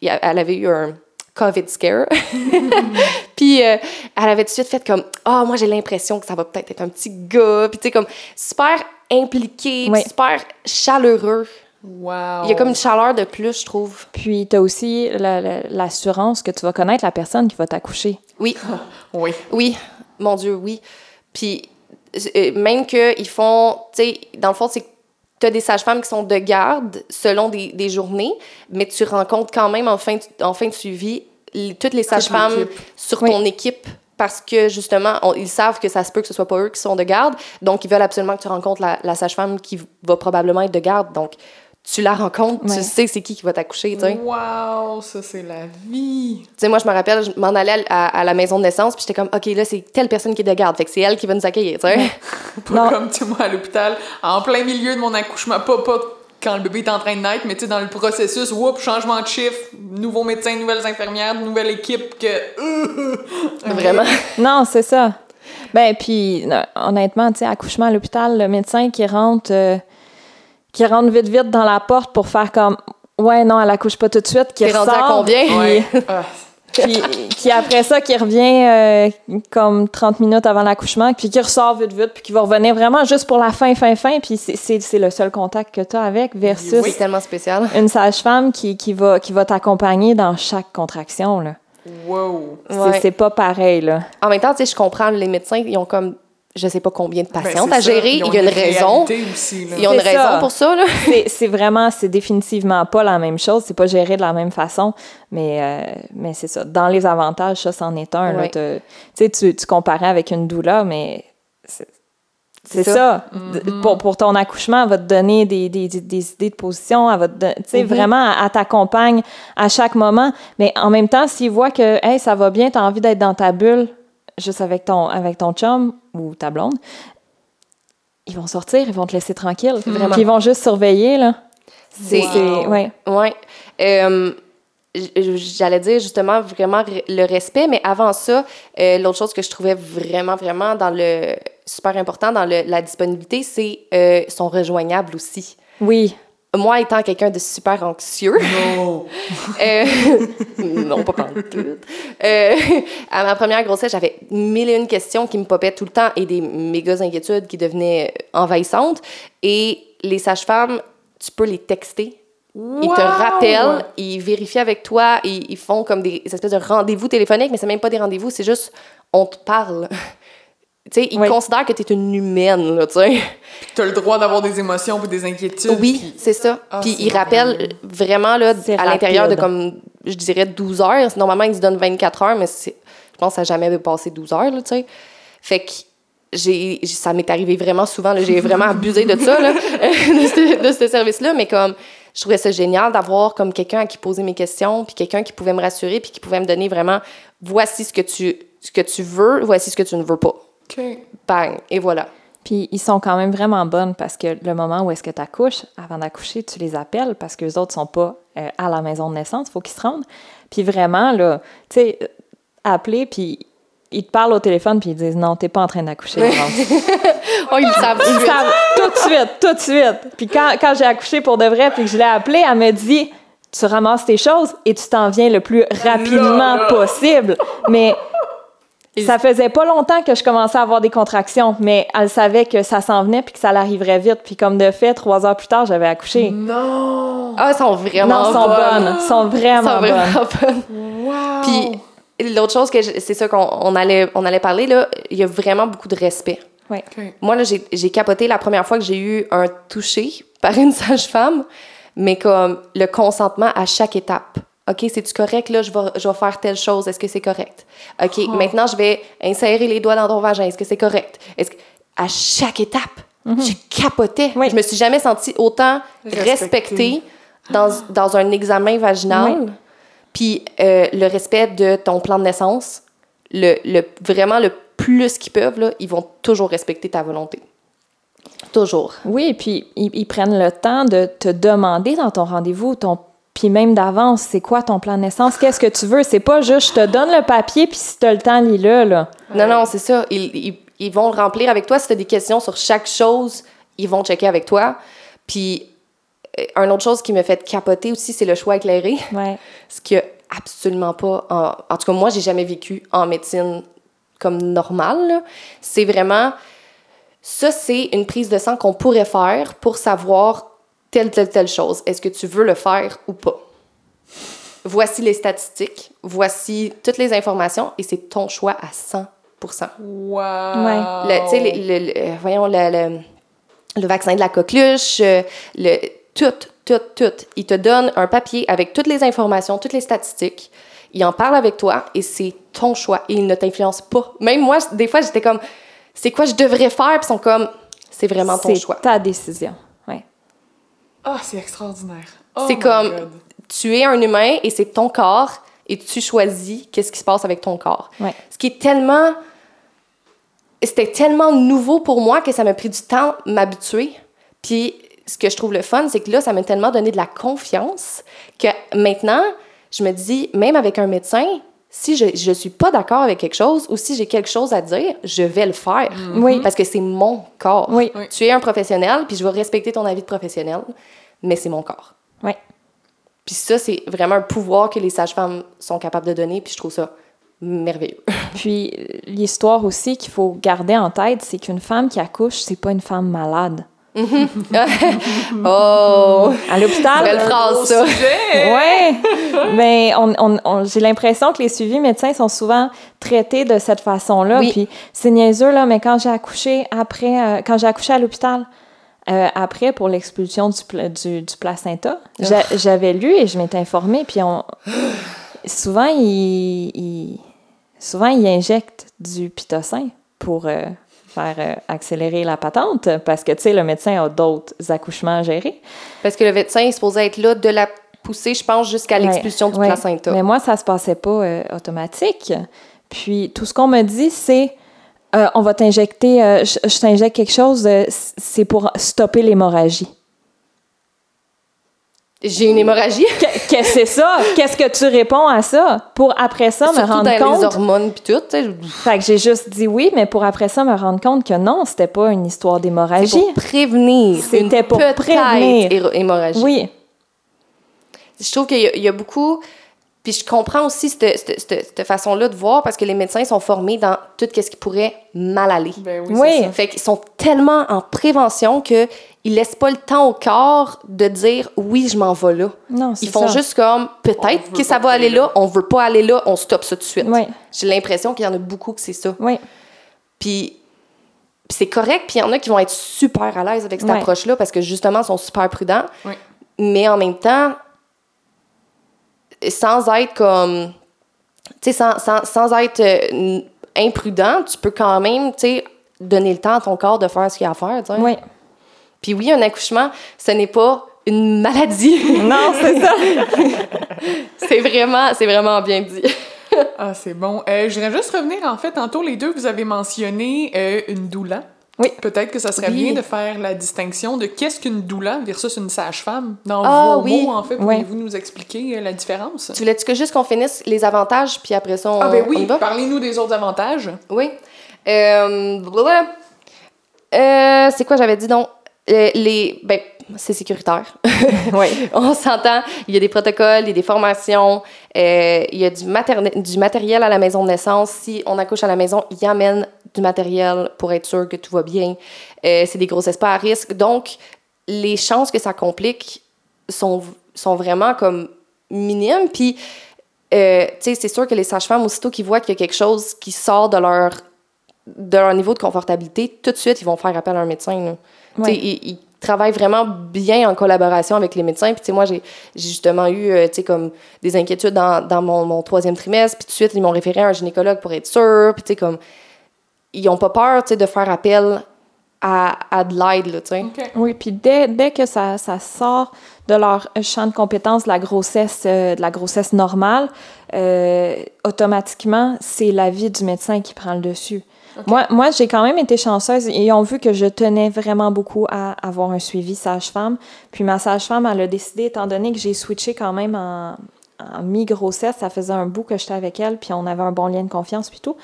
elle avait eu un COVID scare. puis euh, elle avait tout de suite fait comme Ah, moi, j'ai l'impression que ça va peut-être être un petit gars. Puis tu sais, comme super impliqué, super chaleureux. Wow! Il y a comme une chaleur de plus, je trouve. Puis tu as aussi la- la- l'assurance que tu vas connaître la personne qui va t'accoucher. Oui. Oui. Oui, mon Dieu, oui. Puis euh, même qu'ils font, tu sais, dans le fond, c'est que tu as des sages-femmes qui sont de garde selon des, des journées, mais tu rencontres quand même en fin de, en fin de suivi les- toutes les sages-femmes sur Oui. ton équipe parce que justement, on- ils savent que ça se peut que ce soit pas eux qui sont de garde, donc ils veulent absolument que tu rencontres la, la sage-femme qui va probablement être de garde. Donc, tu la rencontres, Ouais. tu sais c'est qui qui va t'accoucher, tu sais. Wow! Ça, c'est la vie! Tu sais, moi, je me rappelle, je m'en allais à, à la maison de naissance, puis j'étais comme, OK, là, c'est telle personne qui est de garde, fait que c'est elle qui va nous accueillir, tu sais. Pas Non. comme, tu sais, moi, à l'hôpital, en plein milieu de mon accouchement, pas, pas quand le bébé est en train de naître, mais tu sais, dans le processus, whoop, changement de chiffre, nouveau médecin, nouvelles infirmières, nouvelle équipe, que... Vraiment. Non, c'est ça. Ben, puis non, honnêtement, tu sais, accouchement à l'hôpital, le médecin qui rentre, euh, qui rentre vite, vite dans la porte pour faire comme, ouais, non, elle accouche pas tout de suite, qui rendu à ressort, combien? puis- Ouais. Puis, qui après ça, qui revient euh, comme 30 minutes avant l'accouchement, puis qui ressort vite, vite, puis qui va revenir vraiment juste pour la fin, fin, fin, puis c'est- c'est c'est le seul contact que tu as avec versus C'est tellement spécial. une sage-femme qui, qui va, qui va t'accompagner dans chaque contraction. Là. Wow. C'est- Ouais. C'est pas pareil. Là. En même temps, tu sais, je comprends, les médecins, ils ont comme, je sais pas combien de Ben, patientes c'est à gérer. Ils ont Il y a une raison. Aussi, là. Ils ont une raison pour ça, là. C'est vraiment, c'est définitivement pas la même chose. C'est pas géré de la même façon. Mais, euh, mais c'est ça. Dans les avantages, ça, c'en est un. là. Ouais. Te- Tu sais, tu, tu comparais avec une doula, mais c'est ça. D- Pour, pour ton accouchement, elle va te donner des, des, des- des idées de position. Elle va te don- tu sais, vraiment, elle, elle t'accompagne à chaque moment. Mais en même temps, s'il voit que hey, ça va bien, tu as envie d'être dans ta bulle juste avec ton, avec ton chum ou ta blonde, ils vont sortir, ils vont te laisser tranquille. Vraiment. Puis ils vont juste surveiller, là. C'est, C'est- ouais. Ouais. Euh, J'allais dire justement vraiment le respect, mais avant ça, euh, l'autre chose que je trouvais vraiment, vraiment dans le super important dans le- la disponibilité, c'est euh, sont rejoignables aussi. Oui. Moi, étant quelqu'un de super anxieux, No. euh, non, pas tout. Euh, à ma première grossesse, j'avais mille et une questions qui me popaient tout le temps et des méga inquiétudes qui devenaient envahissantes. Et les sages-femmes, tu peux les texter. Ils te rappellent, ils vérifient avec toi, ils, ils font comme des espèces de rendez-vous téléphoniques, mais c'est même pas des rendez-vous, c'est juste on te parle. Tu sais, ils Oui. considèrent que tu es une humaine, là, tu sais. T'as le droit d'avoir des émotions ou des inquiétudes. Oui, puis- c'est ça. Ah, Puis ils rappellent vraiment là, C'est à l'intérieur de comme, je dirais 12 heures. Normalement, ils se donnent 24 heures, mais c'est- je pense que ça n'a jamais dépassé 12 heures, là, tu sais. Fait que j'ai, j'ai- ça m'est arrivé vraiment souvent, là, j'ai vraiment abusé de ça, là, de ce, de ce service-là, mais comme, je trouvais ça génial d'avoir comme quelqu'un à qui poser mes questions, puis quelqu'un qui pouvait me rassurer, puis qui pouvait me donner vraiment, voici ce que tu, ce que tu veux, voici ce que tu ne veux pas. Bang, et voilà. Puis ils sont quand même vraiment bonnes parce que le moment où est-ce que tu accouches, avant d'accoucher, tu les appelles parce que les autres sont pas euh, à la maison de naissance, il faut qu'ils se rendent. Puis vraiment, là, tu sais, euh, appeler, puis ils te parlent au téléphone, puis ils disent non, t'es pas en train d'accoucher. Oh, ils le savent tout de Ils suite. savent tout de suite, tout de suite. Puis quand, quand j'ai accouché pour de vrai, puis que je l'ai appelée, elle me dit tu ramasses tes choses et tu t'en viens le plus rapidement possible. Mais ça faisait pas longtemps que je commençais à avoir des contractions, mais elle savait que ça s'en venait puis que ça l'arriverait vite. Puis comme de fait, trois heures plus tard, j'avais accouché. Non! Ah, elles sont vraiment non, sont bonnes. bonnes, sont vraiment sont bonnes. vraiment bonnes. Wow! Puis l'autre chose que c'est ça qu'on on allait on allait parler là, il y a vraiment beaucoup de respect. Ouais. Moi là j'ai j'ai capoté la première fois que j'ai eu un toucher par une sage-femme, mais comme le consentement à chaque étape. OK, c'est-tu correct, là, je vais, je vais faire telle chose, est-ce que c'est correct? OK, maintenant, je vais insérer les doigts dans ton vagin, est-ce que c'est correct? Est-ce que... À chaque étape, je capotais. Oui. Je me suis jamais sentie autant Respectée. respectée dans, dans un examen vaginal. Puis euh, le respect de ton plan de naissance, le, le, vraiment le plus qu'ils peuvent, là, ils vont toujours respecter ta volonté. Toujours. Oui, puis ils, ils prennent le temps de te demander dans ton rendez-vous, ton puis même d'avance, c'est quoi ton plan de naissance? Qu'est-ce que tu veux? C'est pas juste je te donne le papier, puis si tu as le temps, lis-le. Là. Non, non, c'est ça. Ils, ils, ils vont le remplir avec toi. Si tu as des questions sur chaque chose, ils vont checker avec toi. Puis, euh, une autre chose qui me fait capoter aussi, c'est le choix éclairé. Ouais. Ce a absolument pas. En, en tout cas, moi, j'ai jamais vécu en médecine comme normale. C'est vraiment. Ça, c'est une prise de sang qu'on pourrait faire pour savoir telle, telle, telle chose. Est-ce que tu veux le faire ou pas? Voici les statistiques, voici toutes les informations et c'est ton choix à 100% Wow! le, tu sais, le, le- le- euh, voyons, le, le, le vaccin de la coqueluche, euh, le, tout, tout, tout. Il te donne un papier avec toutes les informations, toutes les statistiques. Il en parle avec toi et c'est ton choix et il ne t'influence pas. Même moi, des fois, j'étais comme, c'est quoi je devrais faire? Puis ils sont comme, c'est vraiment ton C'est choix. ta décision. Ah, c'est extraordinaire. Oh C'est comme, God. tu es un humain et c'est ton corps et tu choisis qu'est-ce qui se passe avec ton corps. Ouais. Ce qui est tellement... C'était tellement nouveau pour moi que ça m'a pris du temps m'habituer. Puis ce que je trouve le fun, c'est que là, ça m'a tellement donné de la confiance que maintenant, je me dis, même avec un médecin, si je ne suis pas d'accord avec quelque chose ou si j'ai quelque chose à dire, je vais le faire. Oui. Parce que c'est mon corps. Oui. Oui. Tu es un professionnel, puis je vais respecter ton avis de professionnel, mais c'est mon corps. Ouais. Puis ça, c'est vraiment un pouvoir que les sages-femmes sont capables de donner, puis je trouve ça merveilleux. Puis l'histoire aussi qu'il faut garder en tête, c'est qu'une femme qui accouche, c'est pas une femme malade. oh! À l'hôpital. Belle phrase, ça. Ouais. Mais on, on, on- j'ai l'impression que les suivis médecins sont souvent traités de cette façon-là. Oui. Puis c'est niaiseux, là, mais quand j'ai accouché après, euh, quand j'ai accouché à l'hôpital, euh, après, pour l'expulsion du, du, du placenta, j'a- j'avais lu et je m'étais informée. Puis on, souvent, ils, souvent, ils injectent du pitocin pour euh, faire euh, accélérer la patente parce que, tu sais, le médecin a d'autres accouchements à gérer. Parce que le médecin est supposé être là de la pousser, je pense, jusqu'à l'expulsion du Ouais, placenta. Mais moi, ça se passait pas euh, automatique. Puis tout ce qu'on me dit, c'est euh, on va t'injecter, euh, je, je t'injecte quelque chose, c'est pour stopper l'hémorragie. J'ai une hémorragie. Qu'est-ce que c'est ça? Qu'est-ce que tu réponds à ça? Pour après ça me Surtout rendre dans les compte. hormones puis tout. tu sais. Fait que j'ai juste dit oui, mais pour après ça me rendre compte que non, c'était pas une histoire d'hémorragie. pour prévenir. C'était pour prévenir. hémorragie. Oui, Je trouve qu'il y, a- il y a beaucoup. Puis je comprends aussi cette, cette- cette- cette façon-là de voir parce que les médecins sont formés dans tout ce qui pourrait mal aller. Ben oui, Oui. Fait qu'ils sont tellement en prévention qu'ils laissent pas le temps au corps de dire oui, je m'en vais là. non, Ils font ça. juste comme peut-être que ça va aller aller là, on veut pas aller là, on stoppe ça tout de suite. Oui, J'ai l'impression qu'il y en a beaucoup que c'est ça. oui. Puis, c'est correct, puis il y en a qui vont être super à l'aise avec cette approche-là parce que justement, ils sont super prudents. Oui. Mais en même temps, sans être comme. Tu sais, sans, sans, sans être euh, imprudent, tu peux quand même, tu sais, donner le temps à ton corps de faire ce qu'il a à faire, tu sais. Oui. Puis oui, un accouchement, ce n'est pas une maladie. Non, c'est ça. c'est vraiment, c'est vraiment bien dit. Ah, c'est bon. Euh, je voudrais juste revenir, en fait, tantôt, les deux, vous avez mentionné euh, une doula. Oui. Peut-être que ça serait Oui. bien de faire la distinction de qu'est-ce qu'une doula versus une sage-femme. Dans Ah, vos oui. mots, en fait, pouvez-vous nous expliquer euh, la différence? Tu voulais-tu que juste qu'on finisse les avantages, puis après ça, on, Ah, ben oui, parlez-nous des autres avantages. Oui. Euh. Euh, c'est quoi j'avais dit donc? Euh, les, ben, c'est sécuritaire. Oui. On s'entend. Il y a des protocoles, il y a des formations, euh, il y a du, materne- du matériel à la maison de naissance. Si on accouche à la maison, il y amène du matériel pour être sûr que tout va bien. Euh, c'est des grossesses pas à risque. Donc, les chances que ça complique sont, sont vraiment comme minimes. Puis, euh, tu sais, c'est sûr que les sages-femmes, aussitôt qu'ils voient qu'il y a quelque chose qui sort de leur, de leur niveau de confortabilité, tout de suite, ils vont faire appel à un médecin. là. Ouais. ils, ils travaillent vraiment bien en collaboration avec les médecins. Puis, moi, j'ai justement eu, euh, comme des inquiétudes dans, dans mon, mon troisième trimestre. Puis, tout de suite, ils m'ont référé à un gynécologue pour être sûr. Puis, comme, ils ont pas peur, de faire appel à, à de l'aide, tu sais. Oui, puis dès, dès que ça, ça sort de leur champ de compétences de la grossesse, euh, de la grossesse normale, euh, automatiquement, c'est l'avis du médecin qui prend le dessus. Moi, moi j'ai quand même été chanceuse. Ils ont vu que je tenais vraiment beaucoup à avoir un suivi sage-femme. Puis ma sage-femme, elle a décidé, étant donné que j'ai switché quand même en, en mi-grossesse, ça faisait un bout que j'étais avec elle, puis on avait un bon lien de confiance, puis tout.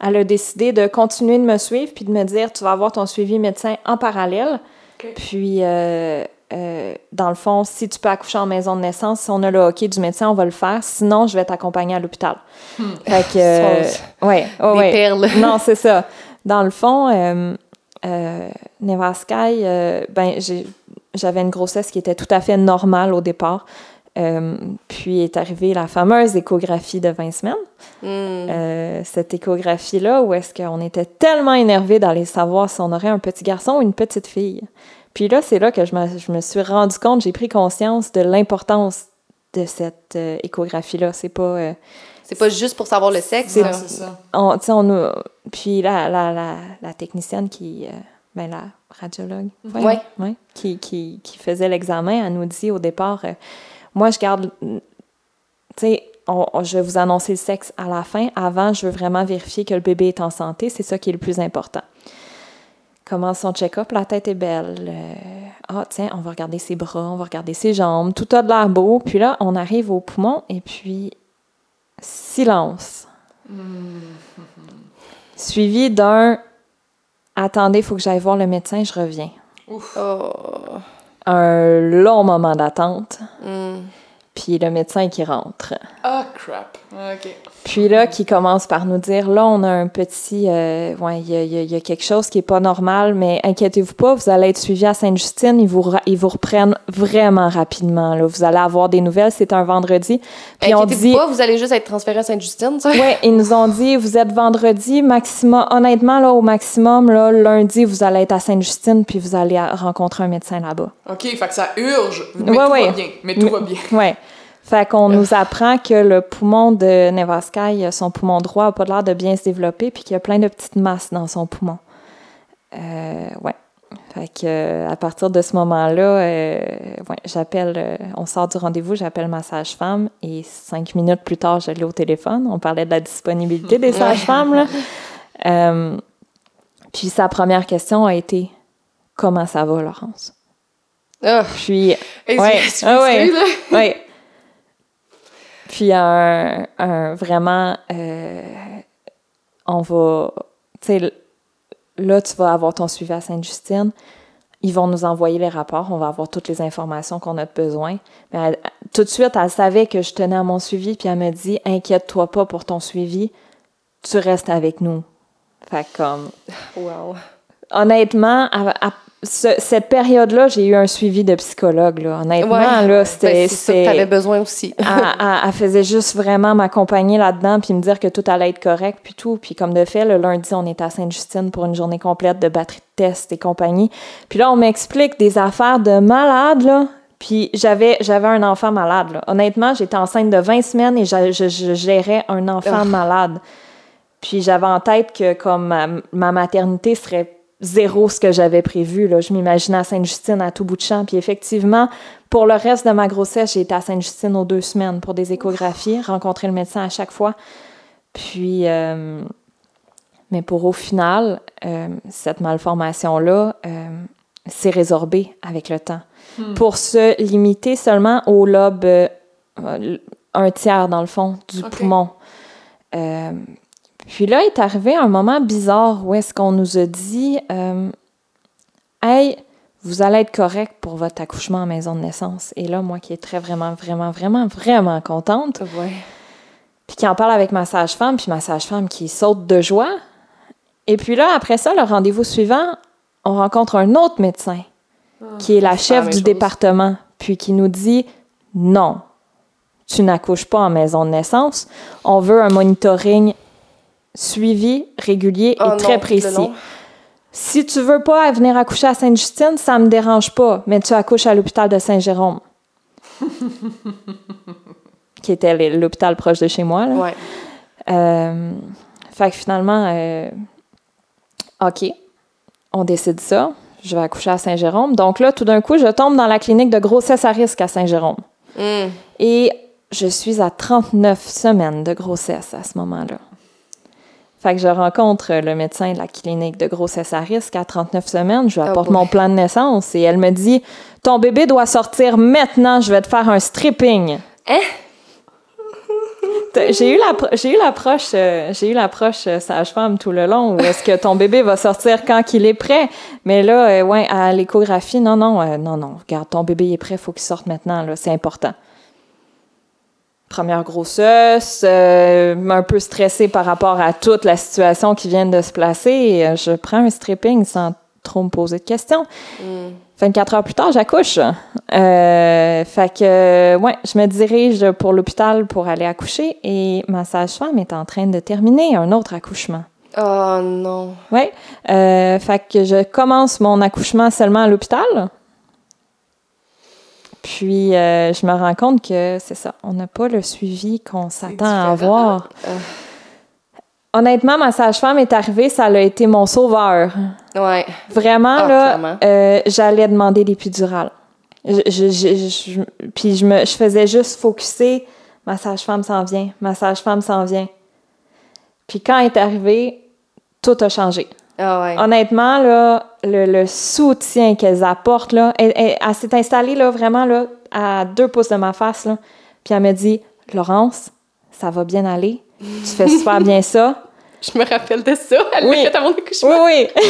Elle a décidé de continuer de me suivre, puis de me dire, tu vas avoir ton suivi médecin en parallèle. Puis, euh, euh, dans le fond, si tu peux accoucher en maison de naissance, si on a le OK du médecin, on va le faire. Sinon, je vais t'accompagner à l'hôpital. Fait que, euh, ouais, oh, Des ouais. perles. Non, c'est ça. Dans le fond, euh, euh, Nevaskai, euh, ben, j'avais une grossesse qui était tout à fait normale au départ. Euh, puis est arrivée la fameuse échographie de 20 semaines. Hmm. Cette échographie-là, où est-ce qu'on était tellement énervés d'aller savoir si on aurait un petit garçon ou une petite fille. Puis là, c'est là que je me, je me suis rendu compte, j'ai pris conscience de l'importance de cette euh, échographie-là. C'est pas... euh, C'est pas juste pour savoir le sexe. C'est- ça. on, tu sais, on puis la, la, la, la technicienne qui, euh, ben la radiologue, ouais, Ouais. ouais, qui, qui, qui faisait l'examen, elle nous dit au départ, euh, moi je garde, tu sais, je vais vous annoncer le sexe à la fin. Avant, je veux vraiment vérifier que le bébé est en santé. C'est ça qui est le plus important. Commence son check-up, la tête est belle. euh, Ah, tiens, on va regarder ses bras, on va regarder ses jambes. Tout a de l'air beau. Puis là, on arrive au poumon et puis silence. Suivi d'un Attendez, il faut que j'aille voir le médecin, je reviens. Ouf. Oh. Un long moment d'attente. Hmm. puis le médecin qui rentre. Ah, crap. OK. Puis là, qui commence par nous dire, là, on a un petit... euh, ouais, il y a, il y a- il y a quelque chose qui est pas normal, mais inquiétez-vous pas, vous allez être suivi à Sainte-Justine. Ils vous, ra- ils vous reprennent vraiment rapidement. Là. Vous allez avoir des nouvelles. C'est un vendredi. Puis on Inquiétez-vous dit... pas, vous allez juste être transféré à Sainte-Justine, ça? Ouais, ils nous ont dit, vous êtes vendredi, maximum, honnêtement, là, au maximum, là, lundi, vous allez être à Sainte-Justine, puis vous allez rencontrer un médecin là-bas. OK, fait que ça urge, mais Ouais, tout ouais. va bien. Mais tout va bien. Ouais. Fait qu'on nous apprend que le poumon de Nevaskai, son poumon droit, a pas l'air de bien se développer, puis qu'il y a plein de petites masses dans son poumon. Euh, ouais. Fait que euh, à partir de ce moment-là, euh, ouais, j'appelle, euh, on sort du rendez-vous, j'appelle ma sage-femme et cinq minutes plus tard, je l'ai au téléphone. On parlait de la disponibilité des sages-femmes. là. Euh, puis sa première question a été Comment ça va, Laurence? Ah, Puis Ouais. Ah ouais. oui. Puis un, un vraiment, euh, on va, tu sais, là, tu vas avoir ton suivi à Sainte-Justine. Ils vont nous envoyer les rapports. On va avoir toutes les informations qu'on a besoin. Mais elle- tout de suite, elle savait que je tenais à mon suivi, puis elle me dit Inquiète-toi pas pour ton suivi, tu restes avec nous. Fait que comme, wow. honnêtement, à- à- ce- cette période-là, j'ai eu un suivi de psychologue. Là. Honnêtement, Ouais. là, c'était. Ben, c'est ça que besoin aussi. elle, elle- elle faisait juste vraiment m'accompagner là-dedans puis me dire que tout allait être correct puis tout. Puis comme de fait, le lundi, on était à Sainte-Justine pour une journée complète de batterie de tests et compagnie. Puis là, on m'explique des affaires de malade, là. Puis j'avais, j'avais un enfant malade, là. Honnêtement, j'étais enceinte de 20 semaines et je, je- je gérais un enfant Ah. malade. Puis j'avais en tête que comme ma, ma maternité serait zéro ce que j'avais prévu. Là. Je m'imaginais à Sainte-Justine à tout bout de champ. Puis effectivement, pour le reste de ma grossesse, j'ai été à Sainte-Justine aux deux semaines pour des échographies, rencontrer le médecin à chaque fois. Puis, euh, mais pour au final, euh, cette malformation-là euh, s'est résorbée avec le temps. Pour se limiter seulement au lobe, un tiers dans le fond du poumon. Puis là est arrivé un moment bizarre où est-ce qu'on nous a dit euh, Hey, vous allez être correct pour votre accouchement en maison de naissance. Et là, moi qui est très vraiment, vraiment, vraiment, vraiment contente, Ouais. puis qui en parle avec ma sage-femme, puis ma sage-femme qui saute de joie. Et puis là, après ça, le rendez-vous suivant, on rencontre un autre médecin qui est la chef du chose. département, puis qui nous dit non, tu n'accouches pas en maison de naissance. On veut un monitoring suivi, régulier et Oh très non, précis. Si tu veux pas venir accoucher à Sainte-Justine, ça me dérange pas, mais tu accouches à l'hôpital de Saint-Jérôme. qui était l'hôpital proche de chez moi. Là. Ouais. Euh, fait que finalement, euh, OK, on décide ça. Je vais accoucher à Saint-Jérôme. Donc là, tout d'un coup, je tombe dans la clinique de grossesse à risque à Saint-Jérôme. Hum. Et je suis à 39 semaines de grossesse à ce moment-là. Fait que je rencontre le médecin de la clinique de grossesse à risque à 39 semaines. Je lui Oh apporte mon plan de naissance et elle me dit Ton bébé doit sortir maintenant, je vais te faire un stripping. Hein? J'ai eu l'approche euh, j'ai eu l'approche euh, sage-femme tout le long où est-ce que ton bébé va sortir quand qu'il est prêt mais là euh, ouais à l'échographie non non euh, non non regarde ton bébé est prêt faut qu'il sorte maintenant là c'est important première grossesse euh, un peu stressée par rapport à toute la situation qui vient de se placer euh, je prends un stripping sans trop me poser de questions Hum. 24 heures plus tard, j'accouche. Euh, fait que, ouais, je me dirige pour l'hôpital pour aller accoucher et ma sage-femme est en train de terminer un autre accouchement. Oh non. Ouais. Euh, fait que je commence mon accouchement seulement à l'hôpital. Puis, euh, je me rends compte que c'est ça, on n'a pas le suivi qu'on s'attend à avoir. Euh. Honnêtement, ma sage-femme est arrivée, ça a été mon sauveur. Ouais. Vraiment, Ah, là, euh, j'allais demander l'épidurale. Je, je, je, je- puis je, me, je faisais juste focuser, ma sage-femme s'en vient, ma sage-femme s'en vient. Puis quand elle est arrivée, tout a changé. Ah ouais. Honnêtement, là, le, le soutien qu'elles apportent, là, elle, elle- elle s'est installée là, vraiment là, à deux pouces de ma face. Là, puis elle me dit Laurence, ça va bien aller? Tu fais super bien ça. Je me rappelle de ça. Elle Oui. l'a fait à mon accouchement. Oui, oui.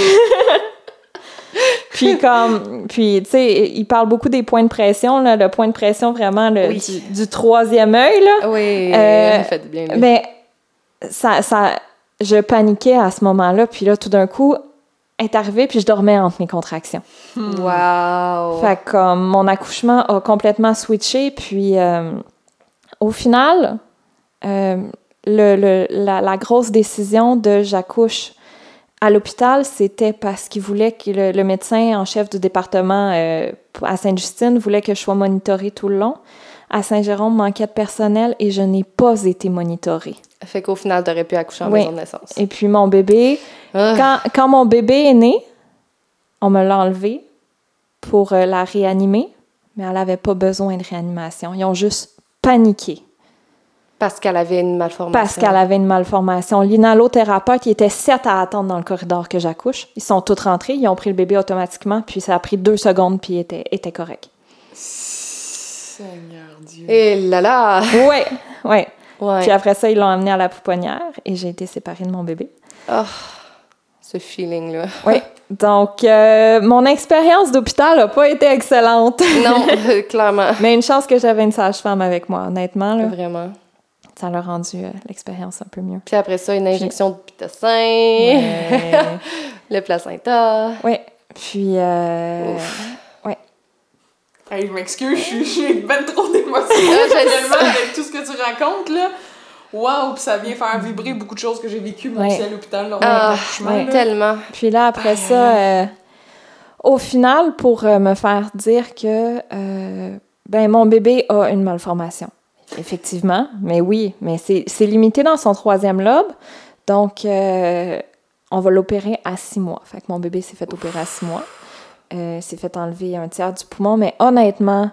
puis comme, puis tu sais, il parle beaucoup des points de pression, là, le point de pression vraiment le, Oui. du, du troisième œil, là. Oui, Euh, faites bien. Mais ça, ça, je paniquais à ce moment-là, puis là, tout d'un coup, elle est arrivée, puis je dormais entre mes contractions. Wow. Fait que comme, mon accouchement a complètement switché, puis euh, au final, euh, le, le- la, la grosse décision de j'accouche à l'hôpital, c'était parce qu'il voulait que le, le médecin en chef du département euh, à Sainte-Justine voulait que je sois monitorée tout le long. À Saint-Jérôme, manquait de personnel et je n'ai pas été monitorée. Fait qu'au final, t'aurais pu accoucher en Oui. maison de naissance. Et puis mon bébé, Ah. quand, quand mon bébé est né, on me l'a enlevé pour euh, la réanimer, mais elle n'avait pas besoin de réanimation. Ils ont juste paniqué Parce qu'elle avait une malformation. parce qu'elle avait une malformation. L'inhalothérapeute, il était sept à attendre dans le corridor que j'accouche. Ils sont tous rentrés, ils ont pris le bébé automatiquement, puis ça a pris deux secondes, puis il était, était correct. Seigneur Dieu. Et là là! Ouais, ouais. Ouais. Puis après ça, ils l'ont amené à la pouponnière et j'ai été séparée de mon bébé. Oh, ce feeling-là. Oui. Donc, euh, mon expérience d'hôpital n'a pas été excellente. Non, euh, clairement. Mais une chance que j'avais une sage-femme avec moi, honnêtement. Là, Vraiment. ça l'a rendu euh, l'expérience un peu mieux. Puis après ça, une injection de pitocin, Ouais. le placenta. Ouais. Puis, euh, Hey, je m'excuse, je suis- j'ai ben trop d'émotions Ah, tellement avec tout ce que tu racontes, là. Waouh, puis ça vient faire vibrer beaucoup de choses que j'ai vécues, moi Ouais. aussi, à l'hôpital, lors de Ah, ouais. Tellement. puis là, après ça, euh, au final, pour euh, me faire dire que euh, ben, mon bébé a une malformation. Effectivement, mais oui, mais c'est c'est limité dans son troisième lobe. Donc, on va l'opérer à six mois. Fait que mon bébé s'est fait opérer à six mois. Euh, s'est fait enlever un tiers du poumon, mais honnêtement,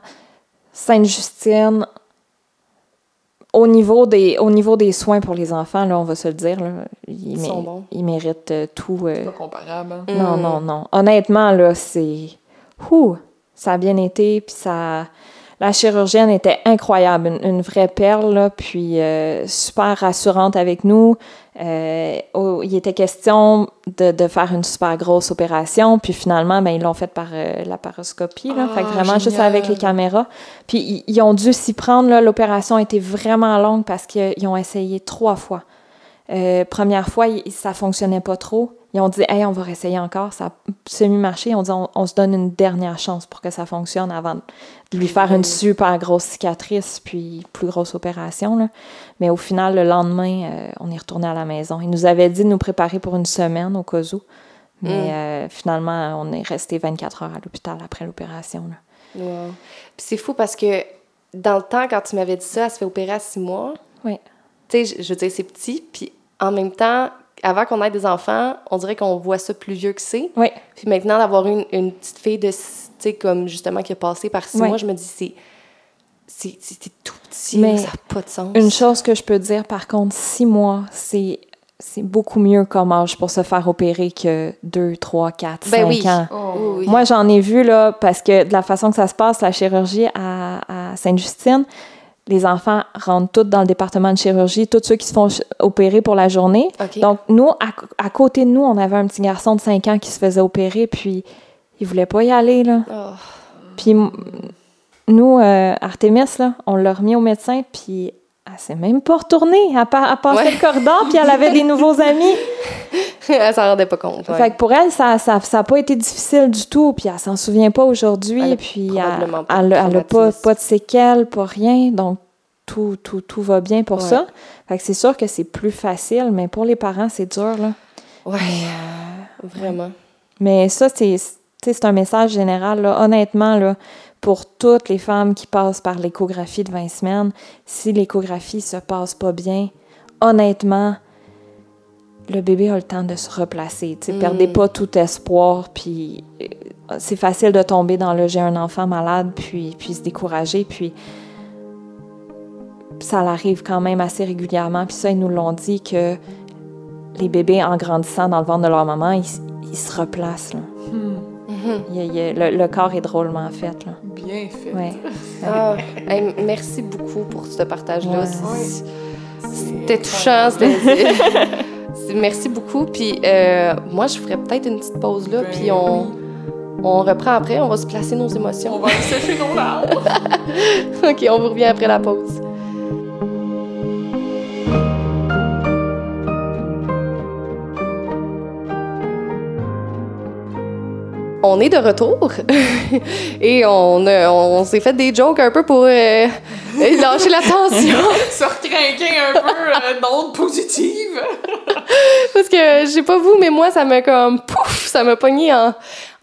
Sainte-Justine, au niveau, des, au niveau des soins pour les enfants, là, on va se le dire, là, ils, Ils mé- sont bons. ils méritent euh, tout. euh, C'est pas comparable. hein. non, Mm. non, non. Honnêtement, là, c'est. Ouh, ça a bien été, puis ça. La chirurgienne était incroyable, une, une vraie perle, là, puis euh, super rassurante avec nous. Euh, oh, il était question de, de faire une super grosse opération, puis finalement, ben, ils l'ont faite par euh, la paroscopie, là, fait que Ah, vraiment juste avec les caméras. Puis ils, ils ont dû s'y prendre, là, l'opération était vraiment longue parce qu'ils ont essayé trois fois. Euh, première fois, il- ça fonctionnait pas trop. Ils ont dit, hey, on va réessayer encore. Ça a semi-marché. Ont dit, on, on se donne une dernière chance pour que ça fonctionne avant de lui faire une super grosse cicatrice, puis plus grosse opération. là. Mais au final, le lendemain, euh, on est retourné à la maison. Ils nous avaient dit de nous préparer pour une semaine au cas où. Mais Mm. euh, finalement, on est resté 24 heures à l'hôpital après l'opération. Wow. C'est fou parce que dans le temps, quand tu m'avais dit ça, elle se fait opérer à six mois. Oui. Tu sais, je, je veux dire, c'est petit. Puis en même temps, avant qu'on ait des enfants, on dirait qu'on voit ça plus vieux que c'est. Oui. Puis maintenant, d'avoir une, une petite fille de, tu sais, comme justement qui a passé par six mois, je me dis, c'est. Tout petit, Mais ça n'a pas de sens. Une chose que je peux dire, par contre, six mois, c'est c'est beaucoup mieux comme âge pour se faire opérer que deux, trois, quatre, Ben cinq oui. ans. Oh. Oui, oui. Moi, j'en ai vu, là, parce que de la façon que ça se passe, la chirurgie à, à Sainte-Justine, les enfants rentrent tous dans le département de chirurgie, tous ceux qui se font opérer pour la journée. Donc, nous, à, à côté de nous, on avait un petit garçon de 5 ans qui se faisait opérer, puis il voulait pas y aller, là. Oh. Puis nous, euh, Artemis, là, on l'a remis au médecin, puis elle s'est même pas retournée. Elle, pa- elle passait Ouais. le corridor, puis elle avait des nouveaux amis. elle s'en rendait pas compte. ouais. Fait que pour elle, ça n'a ça, pas été difficile du tout, puis elle s'en souvient pas aujourd'hui, puis elle, pas elle, de a- elle a pas, pas de séquelles, pas rien, donc tout, tout, tout va bien pour Ouais. ça. Fait que c'est sûr que c'est plus facile, mais pour les parents, c'est dur, là. Ouais, euh, vraiment. mais ça, c'est un message général. Là. Honnêtement, là, pour toutes les femmes qui passent par l'échographie de 20 semaines, si l'échographie se passe pas bien, honnêtement, le bébé a le temps de se replacer. Tu sais, Mm. Perdez pas tout espoir. Puis euh, c'est facile de tomber dans le j'ai un enfant malade, puis, puis se décourager. Puis ça l'arrive quand même assez régulièrement. Puis ça, ils nous l'ont dit que les bébés, en grandissant dans le ventre de leur maman, ils, ils se replacent. là. Hmm. Mhm. Il il a- le, le corps est drôlement fait. Là. Bien fait. Ouais. Ah, hey, merci beaucoup pour ce partage-là. Ouais. C'était touchant. Merci beaucoup. Puis euh, moi, je ferais peut-être une petite pause là, Ben puis on, oui. On reprend après, on va se placer nos émotions. On va sécher nos larmes. ok, on vous revient après la pause. On est de retour et on, on s'est fait des jokes un peu pour euh, lâcher la tension. Se recrinquer un peu euh, d'onde positive. Parce que, je sais pas vous, mais moi, ça m'a comme, pouf, ça m'a pogné en,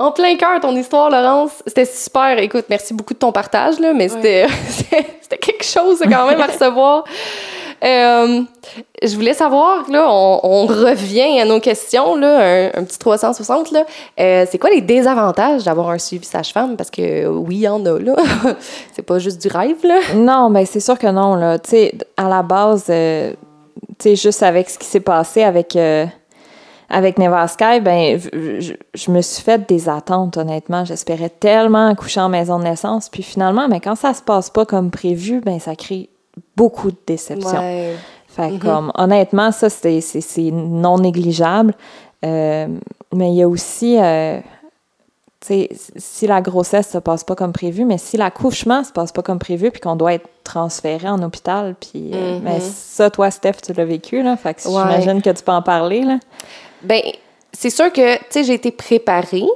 en plein cœur ton histoire, Laurence. C'était super. Écoute, merci beaucoup de ton partage, là, mais c'était c'était quelque chose quand même à recevoir. Euh, je voulais savoir, là, on, revient à nos questions, là, un, petit 360. Là. Euh, c'est quoi les désavantages d'avoir un suivi sage-femme? Parce que oui, il y en a, là. c'est pas juste du rêve, là. Non, mais c'est sûr que non, là. Tu sais, à la base, euh, tu sais, juste avec ce qui s'est passé avec avec Nevasky, ben, je, me suis fait des attentes, honnêtement. J'espérais tellement accoucher en maison de naissance. Puis finalement, mais ben, quand ça se passe pas comme prévu, ben, ça crée beaucoup de déception. Fait mm-hmm. comme, honnêtement, ça, c'est non négligeable. Euh, mais il y a aussi, euh, tu sais, si la grossesse se passe pas comme prévu, mais si l'accouchement se passe pas comme prévu, puis qu'on doit être transféré en hôpital, puis euh, mm-hmm. ça, toi, Steph, tu l'as vécu, là. Fait que j'imagine que tu peux en parler, là. Ben, c'est sûr que, tu sais, j'ai été préparée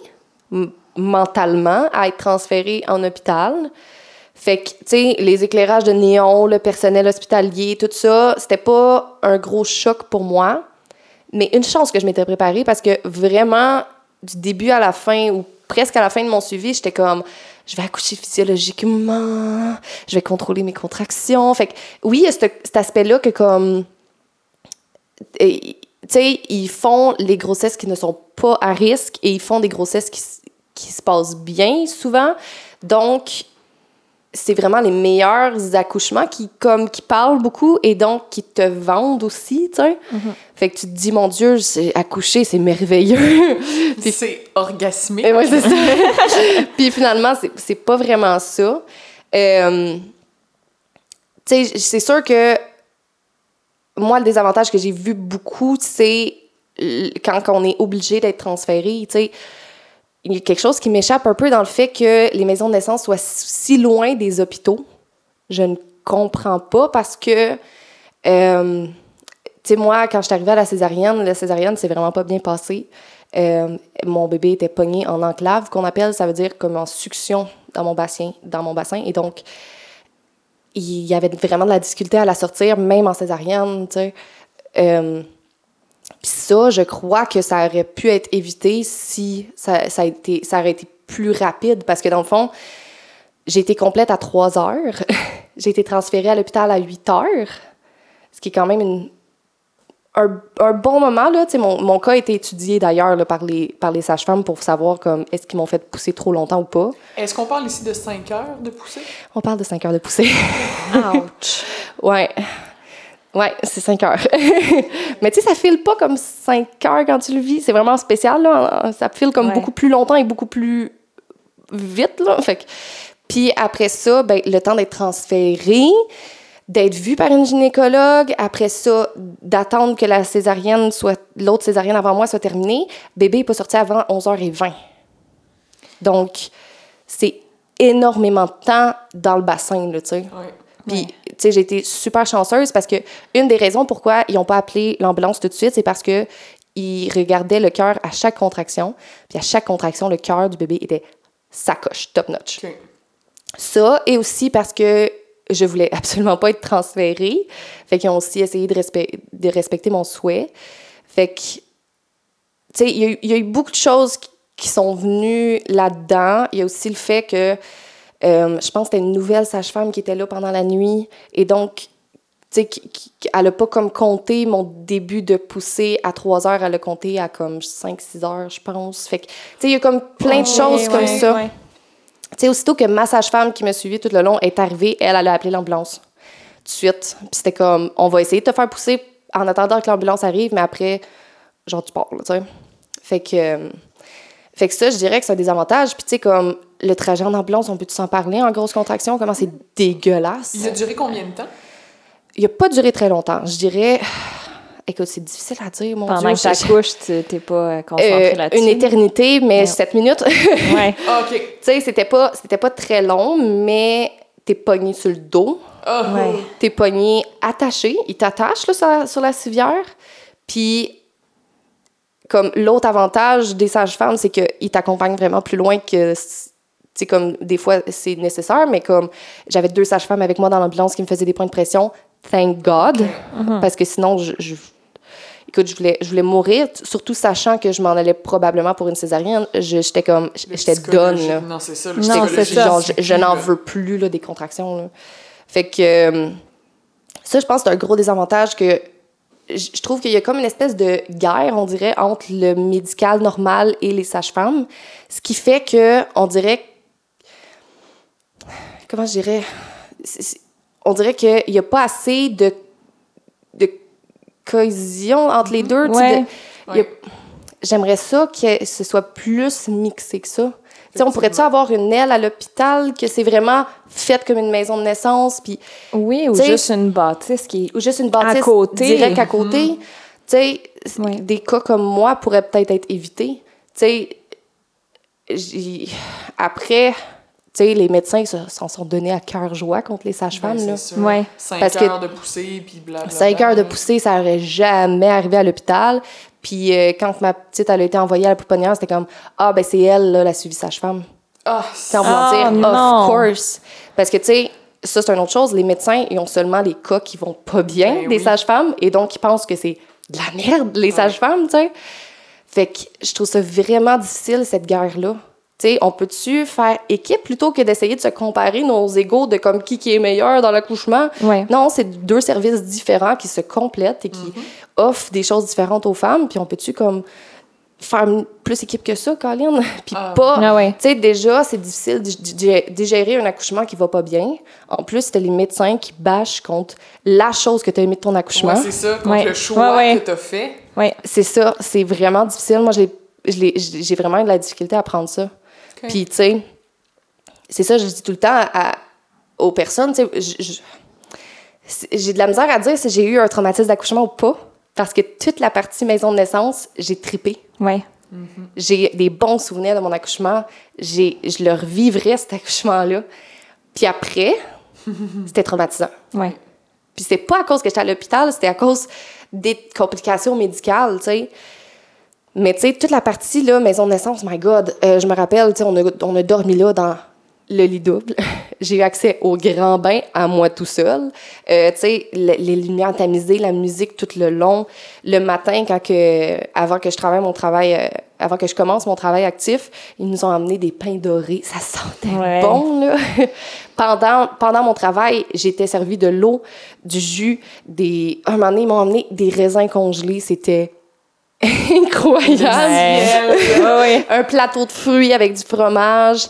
mentalement à être transférée en hôpital. Fait que, tu sais, les éclairages de néon, le personnel hospitalier, tout ça, c'était pas un gros choc pour moi. Mais une chance que je m'étais préparée parce que vraiment, du début à la fin, ou presque à la fin de mon suivi, j'étais comme, je vais accoucher physiologiquement, je vais contrôler mes contractions. Fait que, oui, il y a cet aspect-là que, comme, sais, ils font les grossesses qui ne sont pas à risque et ils font des grossesses qui, qui se passent bien souvent. Donc, c'est vraiment les meilleurs accouchements qui comme qui parlent beaucoup et donc qui te vendent aussi, tu sais. Mm-hmm. Fait que tu te dis mon dieu, accoucher, c'est merveilleux. Puis c'est orgasmique. Ouais, c'est ça. Puis finalement, c'est pas vraiment ça. Euh, tu sais, c'est sûr que moi le désavantage que j'ai vu beaucoup, c'est quand on est obligé d'être transféré, tu sais il y a quelque chose qui m'échappe un peu dans le fait que les maisons de naissance soient si loin des hôpitaux. Je ne comprends pas parce que, euh, tu sais, moi, quand je suis arrivée à la césarienne, la césarienne, c'est vraiment pas bien passé. Euh, mon bébé était pogné en enclave, qu'on appelle, ça veut dire comme en succion dans mon bassin, dans mon bassin. Et donc, il y avait vraiment de la difficulté à la sortir, même en césarienne, tu sais. Euh, puis ça, je crois que ça aurait pu être évité si ça, ça, a été, ça aurait été plus rapide. Parce que dans le fond, j'ai été complète à 3 heures. j'ai été transférée à l'hôpital à 8 heures. Ce qui est quand même une, un, un, bon moment. Là. mon, mon cas a été étudié d'ailleurs par les, par les sages-femmes pour savoir comme est-ce qu'ils m'ont fait pousser trop longtemps ou pas. Est-ce qu'on parle ici de 5 heures de poussée? On parle de 5 heures de poussée. Ouch! ouais. Ouais, c'est 5 heures. Mais tu sais, ça file pas comme 5 heures quand tu le vis. C'est vraiment spécial, là. Ça file comme beaucoup plus longtemps et beaucoup plus vite, là. Fait que... Puis après ça, ben, le temps d'être transféré, d'être vu par une gynécologue, après ça, d'attendre que la césarienne soit, l'autre césarienne avant moi soit terminée, bébé n'est pas sorti avant 11h20. Donc, c'est énormément de temps dans le bassin, là, tu sais. Puis, tu sais, j'ai été super chanceuse parce que une des raisons pourquoi ils n'ont pas appelé l'ambulance tout de suite, c'est parce que ils regardaient le cœur à chaque contraction. Puis à chaque contraction, le cœur du bébé était sacoche, top notch. Ça, et aussi parce que je voulais absolument pas être transférée. Fait qu'ils ont aussi essayé de, de respecter mon souhait. Fait que, tu sais, il y, a eu beaucoup de choses qui sont venues là-dedans. Il y a aussi le fait que euh, je pense que c'était une nouvelle sage-femme qui était là pendant la nuit. Et donc, tu sais, elle n'a pas comme compté mon début de poussée à 3 heures, elle a compté à comme 5-6 heures, je pense. Fait que, tu sais, il y a comme plein de choses comme ça. Tu sais, aussitôt que ma sage-femme qui m'a suivi tout le long est arrivée, elle, elle a appelé l'ambulance. Tout de suite. Puis c'était comme, on va essayer de te faire pousser en attendant que l'ambulance arrive, mais après, genre, tu pars, tu sais. Fait que. Euh, fait que ça, je dirais que c'est un désavantage. Puis tu sais, comme le trajet en ambulance, on peut s'en parler en grosse contraction, comment c'est dégueulasse. Il a duré combien de temps? Il n'a pas duré très longtemps. Je dirais écoute, c'est difficile à dire, mon Pendant Dieu. que je- t'accouches, tu t'es pas euh, concentré euh, là-dessus. une éternité, mais Ouais. sept minutes. tu Ouais. Ah, OK. sais, c'était pas, c'était pas très long, mais t'es pogné sur le dos. Ah, Ouais. T'es pogné attaché. Il t'attache là, sur, la, sur la civière. Puis, comme l'autre avantage des sages-femmes, c'est qu'ils t'accompagnent vraiment plus loin que. C'est comme des fois c'est nécessaire, mais comme j'avais deux sages-femmes avec moi dans l'ambulance qui me faisaient des points de pression, thank God, parce que sinon, je, je- écoute, je voulais, je voulais mourir, surtout sachant que je m'en allais probablement pour une césarienne. J'étais comme, j'étais là. Non, c'est ça. le Non, c'est ça. genre, je, je n'en veux plus là, des contractions. là. Fait que euh, ça, je pense c'est un gros désavantage que je trouve qu'il y a comme une espèce de guerre, on dirait, entre le médical normal et les sages-femmes. Ce qui fait que, on dirait. Comment je dirais? On dirait qu'il n'y a pas assez de, de cohésion entre les deux. tu sais, Ouais. de- il y a- J'aimerais ça que ce soit plus mixé que ça. Tu sais, on pourrait-tu avoir une aile à l'hôpital que c'est vraiment fait comme une maison de naissance, puis Oui, ou T'sais- juste une bâtisse qui ou juste une bâtisse À côté. direct à côté. Tu sais, Ouais. des cas comme moi pourraient peut-être être évités. Après, sais, les médecins se- s'en sont donnés à cœur joie contre les sages-femmes. Ben, là. c'est sûr. Ouais. Cinq Parce que- heures de poussée, puis blablabla. 5 heures de poussée, ça aurait jamais arrivé à l'hôpital. Puis euh, quand ma petite elle a été envoyée à la pouponnière, c'était comme ah ben c'est elle là, la suivi sage-femme. Ah, en voulant Ah, dire non. of course. Parce que tu sais ça c'est une autre chose, les médecins ils ont seulement les cas qui vont pas bien Ben des oui. sages-femmes et donc ils pensent que c'est de la merde les sages-femmes, tu sais. Fait que je trouve ça vraiment difficile cette guerre là. Tu sais, on peut-tu faire équipe plutôt que d'essayer de se comparer nos égaux de comme qui qui est meilleur dans l'accouchement? Ouais. Non, c'est deux services différents qui se complètent et qui offrent des choses différentes aux femmes. Puis on peut-tu comme faire plus équipe que ça, Colin? Puis Ah. pas... Ah ouais. Tu sais, déjà, c'est difficile de de- de gérer un accouchement qui va pas bien. En plus, c'était les médecins qui bâchent contre la chose que tu as aimé de ton accouchement. Ouais, c'est ça, contre Ouais. le choix Ouais, ouais. que t'as fait. Ouais. c'est ça, c'est vraiment difficile. Moi, j'ai vraiment eu de la difficulté à prendre ça. Ok. Puis, tu sais, c'est ça, je dis tout le temps à- aux personnes, tu sais, j'ai de la misère à dire si j'ai eu un traumatisme d'accouchement ou pas, parce que toute la partie maison de naissance, j'ai tripé. Ouais. J'ai des bons souvenirs de mon accouchement. J'ai, je le revivrais, cet accouchement-là. Puis après, c'était traumatisant. Ouais. Puis c'est pas à cause que j'étais à l'hôpital, c'était à cause des complications médicales, tu sais. Mais tu sais, toute la partie, là, maison de naissance, my God, euh, je me rappelle, tu sais, on a, on a dormi là dans le lit double. J'ai eu accès au grand bain à moi tout seul. Euh, tu sais, le- les lumières tamisées, la musique tout le long. Le matin, quand que, avant que je travaille mon travail, euh, avant que je commence mon travail actif, ils nous ont amené des pains dorés. Ça sentait Ouais. bon, là. pendant, pendant mon travail, j'étais servi de l'eau, du jus, des... Un moment donné, ils m'ont amené des raisins congelés. C'était incroyable. Ouais. Un plateau de fruits avec du fromage.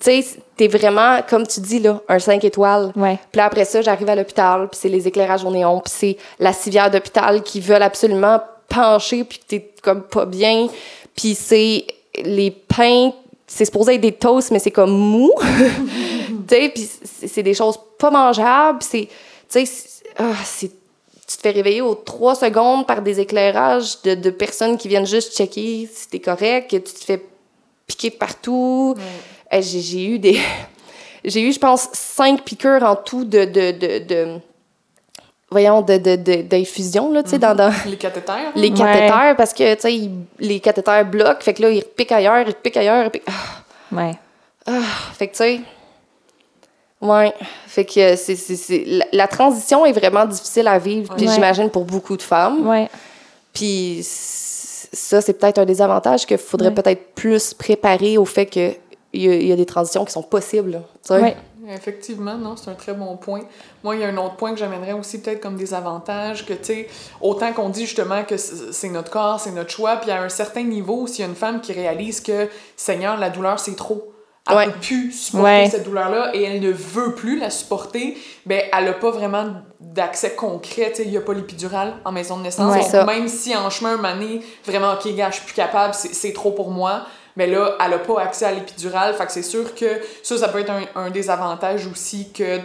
Tu sais, t'es vraiment, comme tu dis, là, un 5 étoiles. Ouais. Puis après ça, j'arrive à l'hôpital, puis c'est les éclairages au néon, puis c'est la civière d'hôpital qui veulent absolument pencher, puis que t'es comme pas bien. Puis c'est les pains, c'est supposé être des toasts, mais c'est comme mou. tu sais, puis c'est des choses pas mangeables, c'est... Tu sais, c'est- ah, c'est- tu te fais réveiller aux trois secondes par des éclairages de, de personnes qui viennent juste checker si t'es correct, que tu te fais piquer de partout. Eh, J'ai eu des... J'ai eu, je pense, cinq piqûres en tout de... de, de, de- voyons, de, de, de- d'infusion, là, tu sais, dans, dans Les cathéters. les Ouais. cathéters, parce que, tu sais, les cathéters bloquent, fait que là, ils repiquent ailleurs, ils repiquent ailleurs, ils repiquent- Ah, Ouais. fait que, tu sais... Ouais, fait que euh, c'est, c'est, c'est- la, la transition est vraiment difficile à vivre, puis Ouais. j'imagine pour beaucoup de femmes. Ouais. Puis ça, c'est peut-être un désavantage qu'il faudrait Ouais. peut-être plus préparer au fait qu'il y, a- il y a des transitions qui sont possibles. Ouais. Effectivement, non, c'est un très bon point. Moi, il y a un autre point que j'amènerais aussi peut-être comme des avantages, que tu sais, autant qu'on dit justement que c'est notre corps, c'est notre choix, puis à un certain niveau, s'il y a une femme qui réalise que, Seigneur, la douleur, c'est trop. Elle Ouais. peut plus supporter Ouais. cette douleur-là et elle ne veut plus la supporter, ben elle n'a pas vraiment d'accès concret. tu sais, Il n'y a pas l'épidurale en maison de naissance. Ouais. Donc, même si en chemin, donné, vraiment, OK, gars, je suis plus capable, c'est trop pour moi, mais là, elle n'a pas accès à l'épidurale. Fait que c'est sûr que ça, ça peut être un, un des avantages aussi que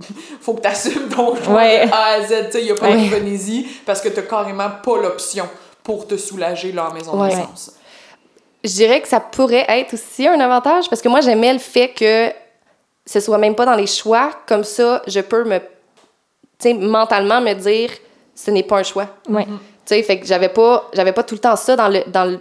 faut que tu assumes ton choix A à Z. Il n'y a pas Venise parce que tu carrément pas l'option pour te soulager là, en maison de naissance. Je dirais que ça pourrait être aussi un avantage parce que moi, j'aimais le fait que ce soit même pas dans les choix. Comme ça, je peux me, tu sais, mentalement me dire ce n'est pas un choix. Ouais. Tu sais, fait que j'avais pas, j'avais pas tout le temps ça dans le, dans le,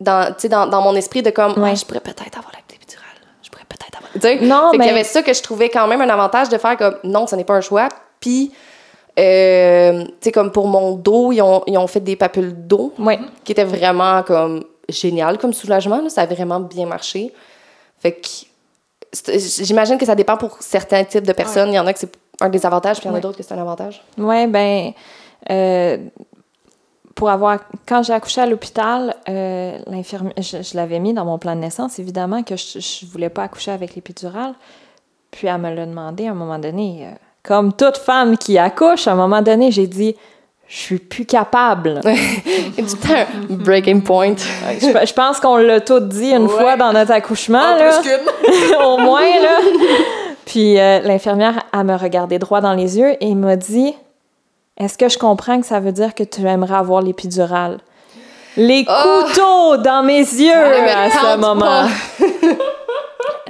dans, dans, dans mon esprit de comme, Ouais. Ah, je pourrais peut-être avoir la péridurale. Je pourrais peut-être avoir. Tu sais, Non, fait qu'il mais- y avait ça que je trouvais quand même un avantage de faire comme, non, ce n'est pas un choix. Puis, euh, tu sais, comme pour mon dos, ils ont, ils ont fait des papules d'eau Ouais. qui était vraiment comme génial comme soulagement. là. Ça a vraiment bien marché. Fait que j'imagine que ça dépend pour certains types de personnes. Il y en a que c'est un désavantage, puis il y en a Ouais. d'autres que c'est un avantage. Ouais, ben, euh, pour avoir, quand j'ai accouché à l'hôpital, euh, l'infirmière, je, je l'avais mis dans mon plan de naissance, évidemment, que je, je voulais pas accoucher avec l'épidurale. Puis elle me l'a demandé à un moment donné. euh, comme toute femme qui accouche, à un moment donné, j'ai dit, je suis plus capable. C'est un breaking point. je, je pense qu'on l'a tout dit une Ouais. fois dans notre accouchement, En là. plus au moins, là. Puis euh, l'infirmière, elle me regardait droit dans les yeux et m'a dit Est-ce que je comprends que ça veut dire que tu aimerais avoir l'épidurale? Les Oh! couteaux dans mes yeux à ce moment.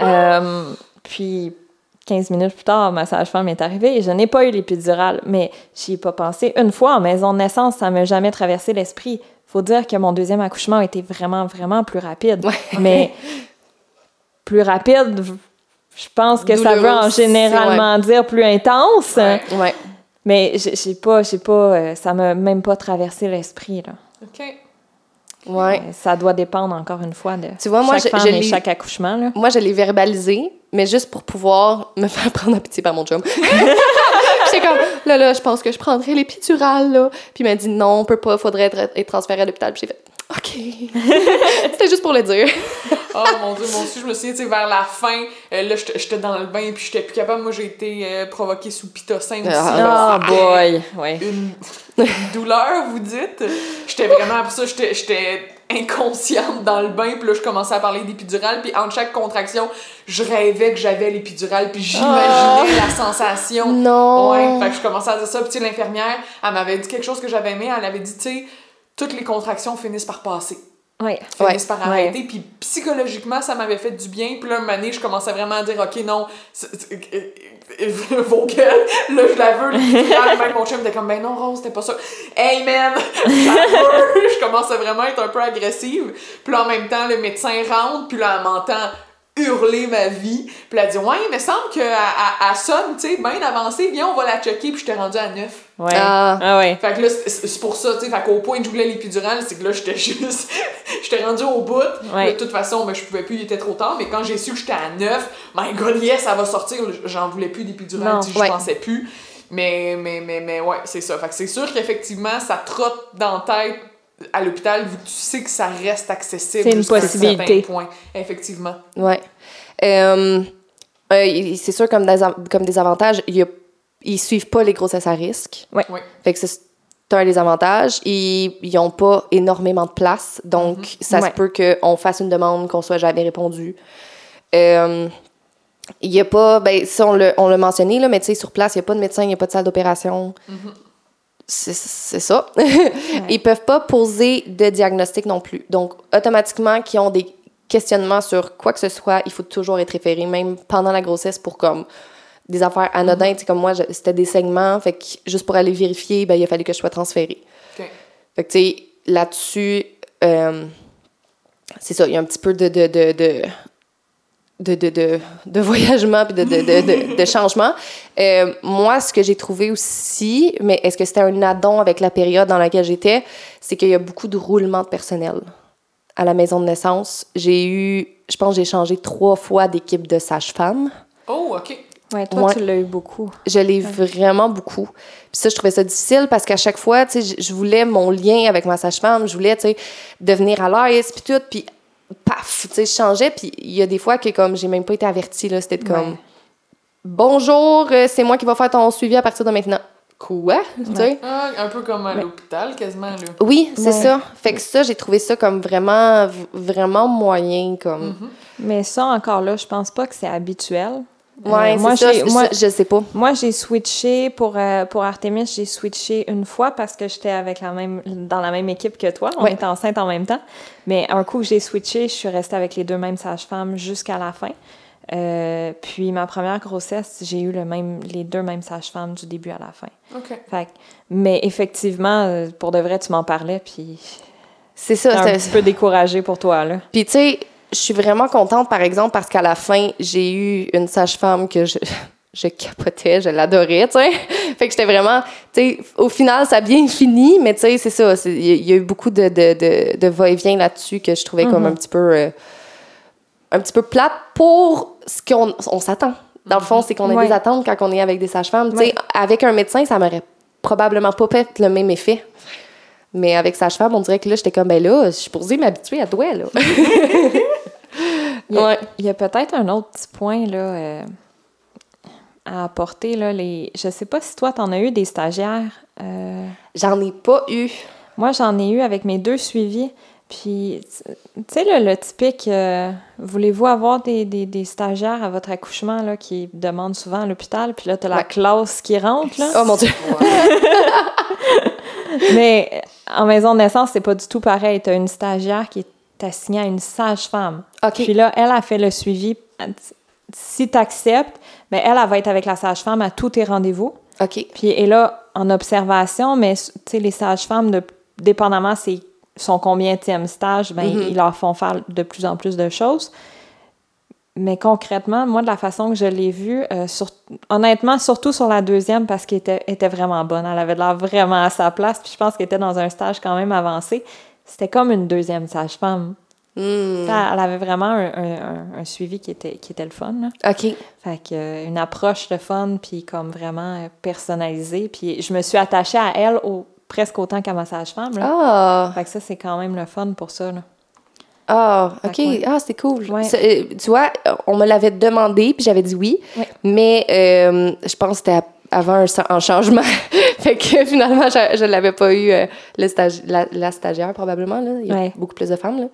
Euh, puis 15 minutes plus tard, ma sage-femme est arrivée et je n'ai pas eu l'épidurale, mais j'y ai pas pensé une fois en maison de naissance, ça m'a jamais traversé l'esprit. Faut dire que mon deuxième accouchement a été vraiment, vraiment plus rapide. Mais plus rapide, je pense que ça veut en généralement dire plus intense. Ouais. Ouais. Mais j'ai j'ai pas, j'ai pas, euh, ça m'a même pas traversé l'esprit là. OK. Ouais. Euh, Ça doit dépendre encore une fois de Tu vois, moi, chaque je- et chaque accouchement là. Moi, je l'ai verbalisé, mais juste pour pouvoir me faire prendre en pitié par mon chum. J'étais comme, là, là, je pense que je prendrais l'épidurale, là. Puis il m'a dit, non, on peut pas, faudrait être, être transféré à l'hôpital. Puis j'ai fait, OK. C'était juste pour le dire. Oh mon dieu, moi aussi, je me souviens, tu sais, vers la fin, euh, là, j'étais dans le bain, puis j'étais plus capable. Moi, j'ai été euh, provoquée sous pitocin aussi. Ah. Oh boy, ouais. Une, douleur, vous dites? J'étais vraiment, après ça, j'étais inconsciente dans le bain, puis là, je commençais à parler d'épidurale, puis entre chaque contraction, je rêvais que j'avais l'épidurale, puis j'imaginais la sensation. Non. Ouais, fait que je commençais à dire ça. Puis, tu sais, l'infirmière, elle m'avait dit quelque chose que j'avais aimé. Elle avait dit, tu sais, toutes les contractions finissent par passer, Ouais. finissent par arrêter. Puis, psychologiquement, ça m'avait fait du bien. Puis là, une année, je commençais vraiment à dire, OK, non, c'est- euh, euh, vos gueules, là, je la veux. Même mon chum était comme, ben non, Rose, c'était pas ça. Hey, man, je commençais vraiment à être un peu agressive. Puis là, en même temps, le médecin rentre, puis là, elle m'entend hurler ma vie. Puis elle dit, ouais, il me semble qu'elle elle sonne, tu sais, bien avancée. Viens, on va la checker. Puis j'étais rendue à 9. Ouais. Ah. Ah ouais. Fait que là, c'est pour ça, tu sais, fait qu'au point de je voulais l'épidurale, c'est que là, j'étais juste... j'étais rendue au bout. Ouais. De toute façon, ben, je pouvais plus, il était trop tard, mais quand j'ai su que j'étais à 9, my god, yes, ça va sortir, j'en voulais plus d'épidurale, Non. tu sais, je Ouais. pensais plus. Mais, mais, mais, mais ouais, c'est ça. Fait que c'est sûr qu'effectivement, ça trotte dans la tête à l'hôpital, vu que tu sais que ça reste accessible. C'est une jusqu'à un possibilité. certain point. Effectivement. Ouais. Euh, euh, c'est sûr, comme des, comme des avantages, il y a- ils suivent pas les grossesses à risque. Ouais. Ouais. Fait que c'est un des avantages. Ils ils ont pas énormément de place. Donc, ça Ouais. se peut qu'on fasse une demande, qu'on soit jamais répondu. Euh, il y a pas, ben, ça, on l'a on l'a mentionné, là, mais tu sais, sur place, il n'y a pas de médecin, il n'y a pas de salle d'opération. C'est c'est ça. Ils peuvent pas poser de diagnostic non plus. Donc, automatiquement, qui ont des questionnements sur quoi que ce soit, il faut toujours être référé, même pendant la grossesse, pour comme des affaires anodines. Sais, comme moi, c'était des saignements, fait que juste pour aller vérifier, ben, il a fallu que je sois transférée. Ok. Fait que, tu sais, là-dessus, euh, c'est ça, il y a un petit peu de, de, de, de, de, de, de, de voyagement puis de, de, de, de, de changement. Euh, moi, ce que j'ai trouvé aussi, mais est-ce que c'était un addon avec la période dans laquelle j'étais, c'est qu'il y a beaucoup de roulement de personnel à la maison de naissance. J'ai eu, je pense, j'ai changé trois fois d'équipe de sage-femme. Oh, OK. Ouais, toi, Ouais. tu l'as eu beaucoup. Je l'ai vraiment beaucoup. Puis ça, je trouvais ça difficile parce qu'à chaque fois, tu sais, je- je voulais mon lien avec ma sage-femme, je voulais, tu sais, devenir à l'aise, puis tout, puis paf, tu sais, je changeais, puis il y a des fois que, comme, j'ai même pas été avertie, là, c'était comme, Ouais. bonjour, euh, c'est moi qui va faire ton suivi à partir de maintenant. Quoi? Tu sais? Ah, un peu comme à l'hôpital, quasiment, là. Oui, c'est Ouais. ça. Fait que ça, j'ai trouvé ça comme vraiment, moyen, comme... Mhm. Mais ça, encore là, je pense pas que c'est habituel. Ouais, Euh, moi, ça, je- moi- je sais pas. Moi, j'ai switché pour, euh, pour Artemis, j'ai switché une fois parce que j'étais avec la même, dans la même équipe que toi. On Ouais. était enceinte en même temps. Mais un coup j'ai switché, je suis restée avec les deux mêmes sages-femmes jusqu'à la fin. Euh, puis ma première grossesse, j'ai eu le même, les deux mêmes sages-femmes du début à la fin. OK. Fait mais effectivement, pour de vrai, tu m'en parlais, puis C'est ça. j'étais un petit peu découragée pour toi, là. Puis, tu sais, je suis vraiment contente, par exemple, parce qu'à la fin, j'ai eu une sage-femme que je, je capotais, je l'adorais, tu sais. Fait que j'étais vraiment, tu sais, au final, ça a bien fini, mais tu sais, c'est ça. Il y, a- il y a eu beaucoup de, de, de, de va-et-vient là-dessus que je trouvais comme un petit peu, euh, un petit peu plate pour ce qu'on on s'attend. Dans le fond, c'est qu'on a Ouais. des attentes quand on est avec des sages-femmes. Tu sais, avec un médecin, ça m'aurait probablement pas fait le même effet. Mais avec sage-femme, on dirait que là, j'étais comme, ben là, je suis posée m'habituer à toi, là. Il y a, Ouais. peut-être un autre petit point là, euh, à apporter. Là, les... Je sais pas si toi, tu en as eu des stagiaires. Euh, J'en ai pas eu. Moi, j'en ai eu avec mes deux suivis. Puis, tu sais, le, le typique, euh, voulez-vous avoir des, des, des stagiaires à votre accouchement là, qui demandent souvent à l'hôpital? Puis là, tu as la classe qui rentre. Là? Oh mon Dieu. Mais en maison de naissance, c'est pas du tout pareil. Tu as une stagiaire qui est assignée à une sage-femme. OK. Puis là, elle a fait le suivi. Si tu acceptes, ben elle, elle va être avec la sage-femme à tous tes rendez-vous. OK. Puis elle est là en observation, mais tu sais, les sages-femmes, de- dépendamment c'est son combienième stage, ben, Mhm. ils leur font faire de plus en plus de choses. Mais concrètement, moi, de la façon que je l'ai vue, euh, sur- honnêtement, surtout sur la deuxième, parce qu'elle était, était vraiment bonne. Elle avait l'air vraiment à sa place. Puis je pense qu'elle était dans un stage quand même avancé. C'était comme une deuxième sage-femme. Hmm. Elle avait vraiment un, un- suivi qui était, qui était le fun. là. OK. Fait que, euh, une approche de fun, puis comme vraiment euh, personnalisée. Puis je me suis attachée à elle au, presque autant qu'à ma sage-femme. Ah. Fait que ça, c'est quand même le fun pour ça. Là. Ah, OK. Ouais. Ah, c'est cool. Ouais. Euh, tu vois, on me l'avait demandé, puis j'avais dit oui. Ouais. Mais euh, je pense que c'était à- avant un, changement. fait que finalement, je ne l'avais pas eu, euh, le la, la stagiaire, probablement. Là. Il y a Ouais. beaucoup plus de femmes. Là.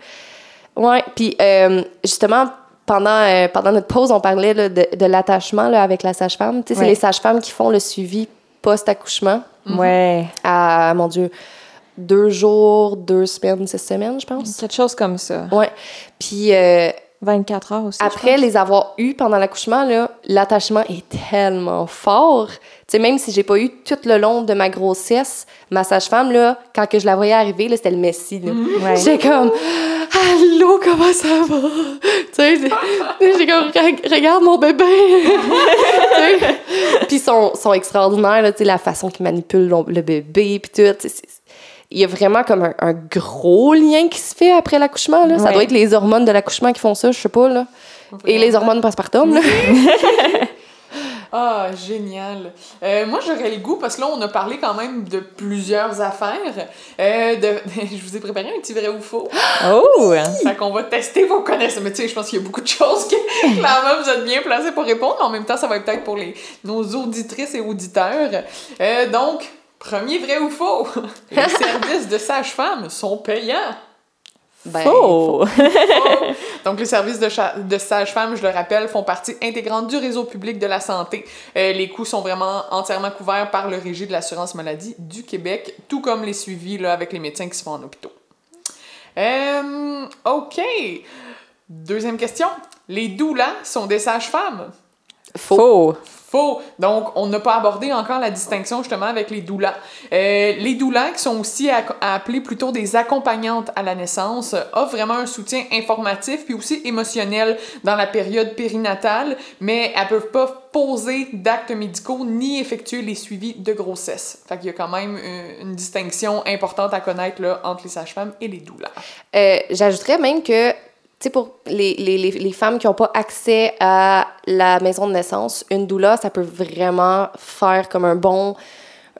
Ouais. Puis euh, justement, pendant, euh, pendant notre pause, on parlait là, de, de l'attachement avec la sage-femme. C'est Ouais. les sages-femmes qui font le suivi post-accouchement. Ouais. À, mon Dieu, deux jours, deux semaines, six semaines, je pense. Quelque chose comme ça. Ouais. Puis euh, 24 heures aussi. après les avoir eus pendant l'accouchement, là, l'attachement est tellement fort. Tu sais, même si j'ai pas eu tout le long de ma grossesse, ma sage-femme, là, quand que je la voyais arriver, là, c'était le messie, là. Ouais. J'étais comme « Allô, comment ça va? » Tu sais, j'ai comme Re- Regarde mon bébé! ». Puis ils sont, sont extraordinaires, là, tu sais, la façon qu'ils manipulent le, le bébé, puis tout. Il y a vraiment comme un, un gros lien qui se fait après l'accouchement, là. Ça doit être les hormones de l'accouchement qui font ça, je sais pas, là. Et les hormones postpartum, là. Ah, génial. Euh, moi, j'aurais le goût, parce que là, on a parlé quand même de plusieurs affaires. Euh, de... je vous ai préparé un petit vrai ou faux. Oh! Fait qu'on va tester vos connaissances. Mais tu sais, je pense qu'il y a beaucoup de choses que, clairement, vous êtes bien placés pour répondre. Mais en même temps, ça va être peut-être pour les, nos auditrices et auditeurs. Euh, donc, premier vrai ou faux? Les services de sage-femme sont payants. Ben, Oh! Donc, les services de, de sage-femme, je le rappelle, font partie intégrante du réseau public de la santé. Euh, les coûts sont vraiment entièrement couverts par le Régie de l'assurance maladie du Québec, tout comme les suivis là, avec les médecins qui se font en hôpitaux. Euh, OK. Deuxième question. Les doulas sont des sages-femmes? Faux. Faux. Donc, on n'a pas abordé encore la distinction justement avec les doulas. Euh, les doulas, qui sont aussi appeler plutôt des accompagnantes à la naissance, euh, offrent vraiment un soutien informatif puis aussi émotionnel dans la période périnatale, mais elles peuvent pas poser d'actes médicaux ni effectuer les suivis de grossesse. Fait qu'il y a quand même une, une distinction importante à connaître là, entre les sages-femmes et les doulas. Euh, J'ajouterais même que, tu sais, pour les, les, les, femmes qui n'ont pas accès à la maison de naissance, une doula, ça peut vraiment faire comme un bon,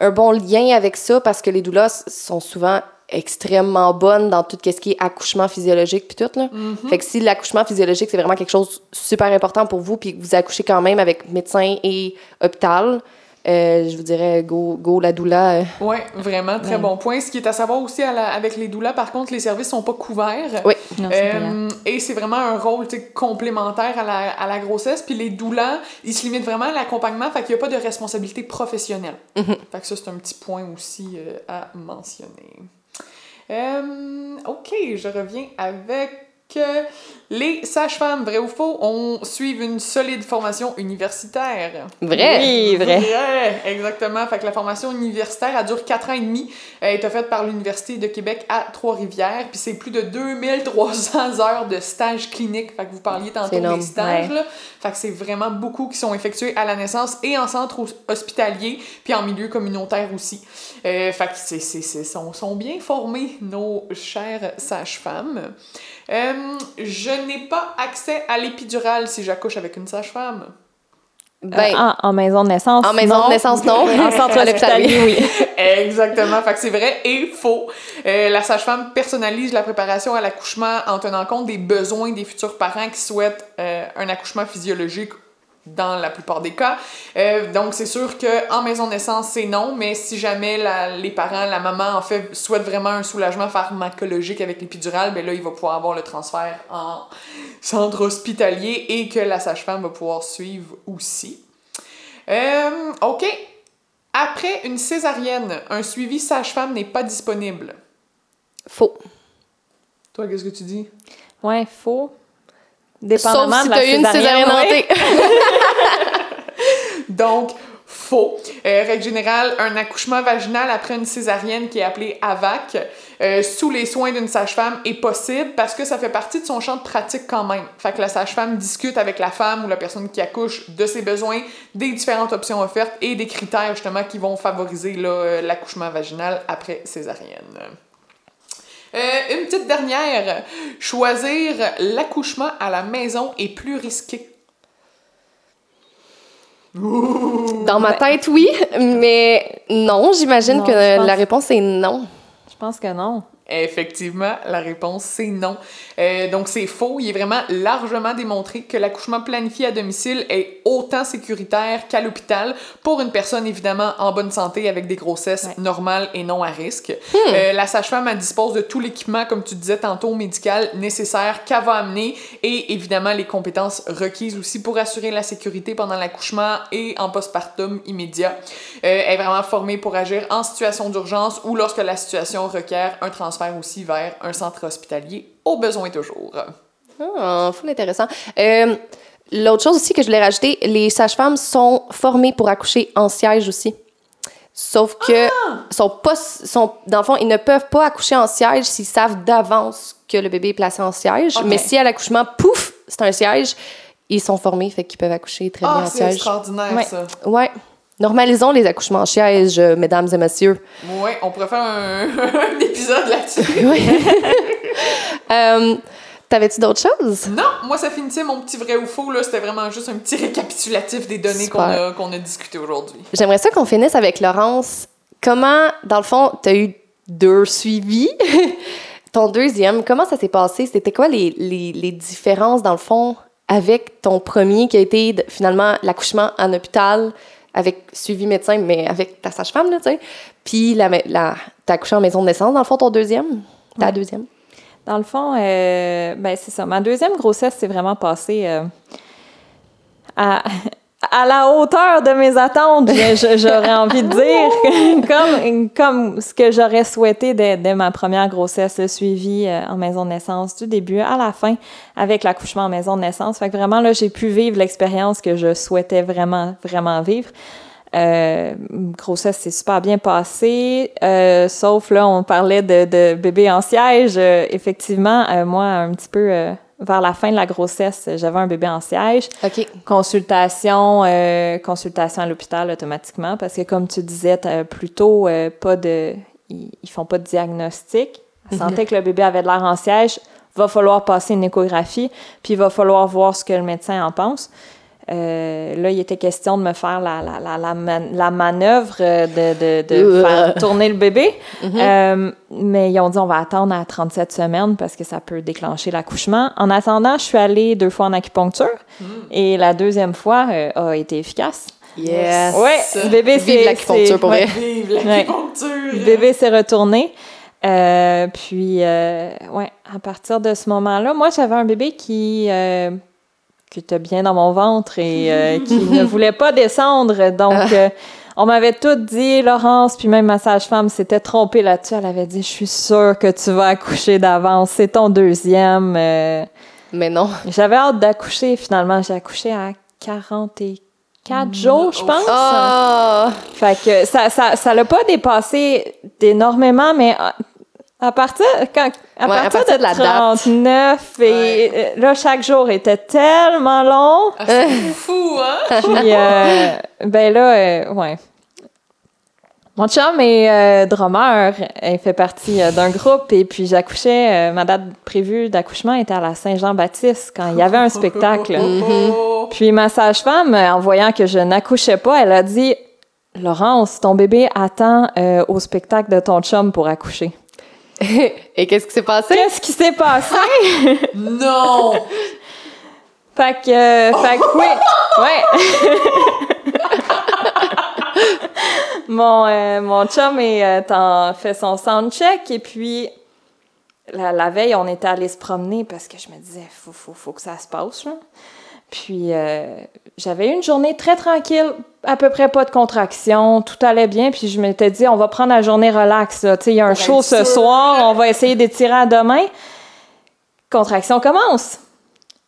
un bon lien avec ça parce que les doulas sont souvent extrêmement bonnes dans tout ce qui est accouchement physiologique puis tout là. Fait que si l'accouchement physiologique c'est vraiment quelque chose de super important pour vous puis que vous accouchez quand même avec médecin et hôpital, euh, je vous dirais go, go la doula. euh, Oui, vraiment, très Ouais. bon point. Ce qui est à savoir aussi à la- avec les doulas, par contre, les services sont pas couverts. Oui. Non, c'est payant. Euh, et c'est vraiment un rôle complémentaire à la, à la grossesse. Puis les doulas, ils se limitent vraiment à l'accompagnement, fait qu'il n'y a pas de responsabilité professionnelle. Mhm. Fait que ça, c'est un petit point aussi euh, à mentionner. Euh, ok, je reviens avec euh, les sages-femmes, vrai ou faux, on suivent une solide formation universitaire. Vrai. Oui, vrai. Vrai, exactement. Fait que la formation universitaire, elle dure 4 ans et demi. Elle est faite par l'Université de Québec à Trois-Rivières. Puis c'est plus de 2300 heures de stages cliniques. Fait que vous parliez tantôt des stages, ouais. là. Fait que c'est vraiment beaucoup qui sont effectués à la naissance et en centre hos- hospitalier, puis en milieu communautaire aussi. Euh, fait que c'est, c'est, c'est, sont, sont bien formés, nos chères sages-femmes. Euh, je n'ai pas accès à l'épidurale si j'accouche avec une sage-femme. Ben, Euh, en, en maison de naissance. en maison non. de naissance, non. En centre hospitalier, oui. Exactement. Fait que c'est vrai et faux. Euh, la sage-femme personnalise la préparation à l'accouchement en tenant compte des besoins des futurs parents qui souhaitent euh, un accouchement physiologique dans la plupart des cas. Euh, donc, c'est sûr qu'en maison de naissance, c'est non, mais si jamais la- les parents, la maman, en fait, souhaitent vraiment un soulagement pharmacologique avec l'épidurale, ben là, il va pouvoir avoir le transfert en centre hospitalier et que la sage-femme va pouvoir suivre aussi. Euh, OK. Après une césarienne, un suivi sage-femme n'est pas disponible. Faux. Toi, qu'est-ce que tu dis? Ouais, faux. Sauf Dépendamment si de la t'as eu une césarienne hantée. Donc, faux. Euh, règle générale, un accouchement vaginal après une césarienne qui est appelée AVAC, euh, sous les soins d'une sage-femme, est possible parce que ça fait partie de son champ de pratique quand même. Fait que la sage-femme discute avec la femme ou la personne qui accouche de ses besoins, des différentes options offertes et des critères justement qui vont favoriser euh, l'accouchement vaginal après césarienne. Une petite dernière. Choisir l'accouchement à la maison est plus risqué. Dans ma tête, oui, mais non, j'imagine que pense- la réponse est non. Je pense que non. Effectivement, la réponse c'est non. Euh, donc c'est faux. Il est vraiment largement démontré que l'accouchement planifié à domicile est autant sécuritaire qu'à l'hôpital pour une personne évidemment en bonne santé avec des grossesses Ouais. normales et non à risque. Euh, la sage-femme dispose de tout l'équipement, comme tu disais tantôt, médical nécessaire qu'elle va amener et évidemment les compétences requises aussi pour assurer la sécurité pendant l'accouchement et en postpartum immédiat. Euh, elle est vraiment formée pour agir en situation d'urgence ou lorsque la situation requiert un transfert aussi vers un centre hospitalier, au besoin toujours. Ah, full intéressant. Euh, L'autre chose aussi que je voulais rajouter, les sages-femmes sont formées pour accoucher en siège aussi. Sauf que, sont pas, sont, dans le fond, ils ne peuvent pas accoucher en siège s'ils savent d'avance que le bébé est placé en siège. Mais si à l'accouchement, pouf, c'est un siège, ils sont formés, fait qu'ils peuvent accoucher très bien Ah, en c'est siège. extraordinaire Ouais. ça. Ouais. Normalisons les accouchements en siège, euh, mesdames et messieurs. Ouais, on pourrait faire un, un épisode là-dessus. Oui. Euh, T'avais-tu d'autres choses? Non, moi ça finissait mon petit vrai ou faux, là. C'était vraiment juste un petit récapitulatif des données qu'on a, qu'on a discuté aujourd'hui. J'aimerais ça qu'on finisse avec Laurence. Comment, dans le fond, tu as eu deux suivis? ton deuxième, comment ça s'est passé? C'était quoi les, les, les différences, dans le fond, avec ton premier qui a été finalement l'accouchement en hôpital? Avec suivi médecin, mais avec ta sage-femme, là, tu sais? Puis la, la, t'as accouché en maison de naissance, dans le fond, ton deuxième? Ta Ouais. deuxième? Dans le fond, euh, ben c'est ça. Ma deuxième grossesse s'est vraiment passée euh, à, à la hauteur de mes attentes, j'aurais envie de dire, comme, comme ce que j'aurais souhaité dès, dès ma première grossesse, le suivi euh, en maison de naissance, du début à la fin, avec l'accouchement en maison de naissance. Fait que vraiment, là, j'ai pu vivre l'expérience que je souhaitais vraiment, vraiment vivre. Euh, grossesse s'est super bien passée, euh, sauf là, on parlait de, de bébé en siège. Euh, effectivement, euh, moi, un petit peu euh, vers la fin de la grossesse, j'avais un bébé en siège. OK. Consultation, euh, consultation à l'hôpital automatiquement, parce que comme tu disais t'as plus tôt, euh, pas de, ils, ils font pas de diagnostic. Elle sentait que le bébé avait de l'air en siège, va falloir passer une échographie, puis il va falloir voir ce que le médecin en pense. Euh, là, il était question de me faire la, la, la, la, man- la manœuvre de, de, de faire tourner le bébé. Euh, mais ils ont dit on va attendre à 37 semaines parce que ça peut déclencher l'accouchement. En attendant, je suis allée deux fois en acupuncture et la deuxième fois euh, a été efficace. Yes. Ouais, bébé, c'est. Vive l'acupuncture pour ouais. Vive l'acupuncture! Bébé s'est retourné. Euh, puis, euh, ouais, à partir de ce moment-là, moi, j'avais un bébé qui, euh, qui était bien dans mon ventre et euh, qui ne voulait pas descendre. Donc, euh, on m'avait tout dit, Laurence, puis même ma sage-femme s'était trompée là-dessus. Elle avait dit, je suis sûre que tu vas accoucher d'avance. C'est ton deuxième. Euh, Mais non. j'avais hâte d'accoucher, finalement. J'ai accouché à 44 jours, je pense. Ah! Fait que ça ça ça l'a pas dépassé d'énormément mais à, partir quand à, Ouais, à partir, de, de la date. 39 et euh, là chaque jour était tellement long Ah, c'est fou, hein? puis euh, ben là euh, ouais mon chum est euh, drummer, il fait partie euh, d'un groupe et puis j'accouchais, euh, ma date prévue d'accouchement était à la Saint-Jean-Baptiste quand il y avait un spectacle. Oh, Puis ma sage-femme, en voyant que je n'accouchais pas, elle a dit Laurence, ton bébé attend euh, au spectacle de ton chum pour accoucher. Et qu'est-ce qui s'est passé? Qu'est-ce qui s'est passé? Non! fait que, euh, fait que oui, ouais. mon, euh, mon chum est, euh, en- fait son soundcheck et puis la, la veille, on était allé se promener parce que je me disais, faut, faut, faut que ça se passe. là. Puis euh, j'avais eu une journée très tranquille, à peu près pas de contraction, tout allait bien. Puis je m'étais dit, on va prendre la journée relax. là. Tu sais, il y a un show ce soir, on va essayer d'étirer à demain. Contraction commence.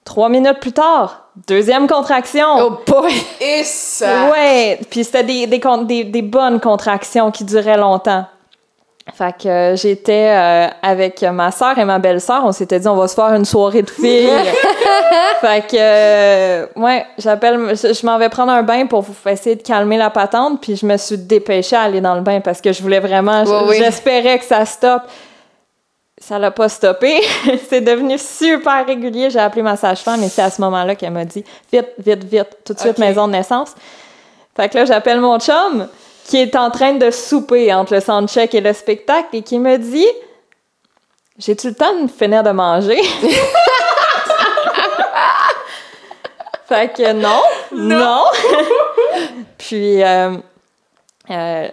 Trois minutes plus tard, deuxième contraction. Oh boy! Et ça! Ouais, puis c'était des, des, con- des, des bonnes contractions qui duraient longtemps. Fait que euh, j'étais euh, avec ma soeur et ma belle-sœur, on s'était dit on va se faire une soirée de filles. fait que euh, ouais, j'appelle je, je m'en vais prendre un bain pour vous essayer de calmer la patente, puis je me suis dépêchée à aller dans le bain parce que je voulais vraiment oui. j'espérais que ça stoppe. Ça l'a pas stoppé. c'est devenu super régulier. J'ai appelé ma sage-femme et c'est à ce moment-là qu'elle m'a dit vite, vite, vite, tout de suite maison de naissance. Fait que là, j'appelle mon chum qui est en train de souper entre le soundcheck et le spectacle et qui me dit J'ai-tu le temps de finir de manger? fait que non, non. puis euh, euh,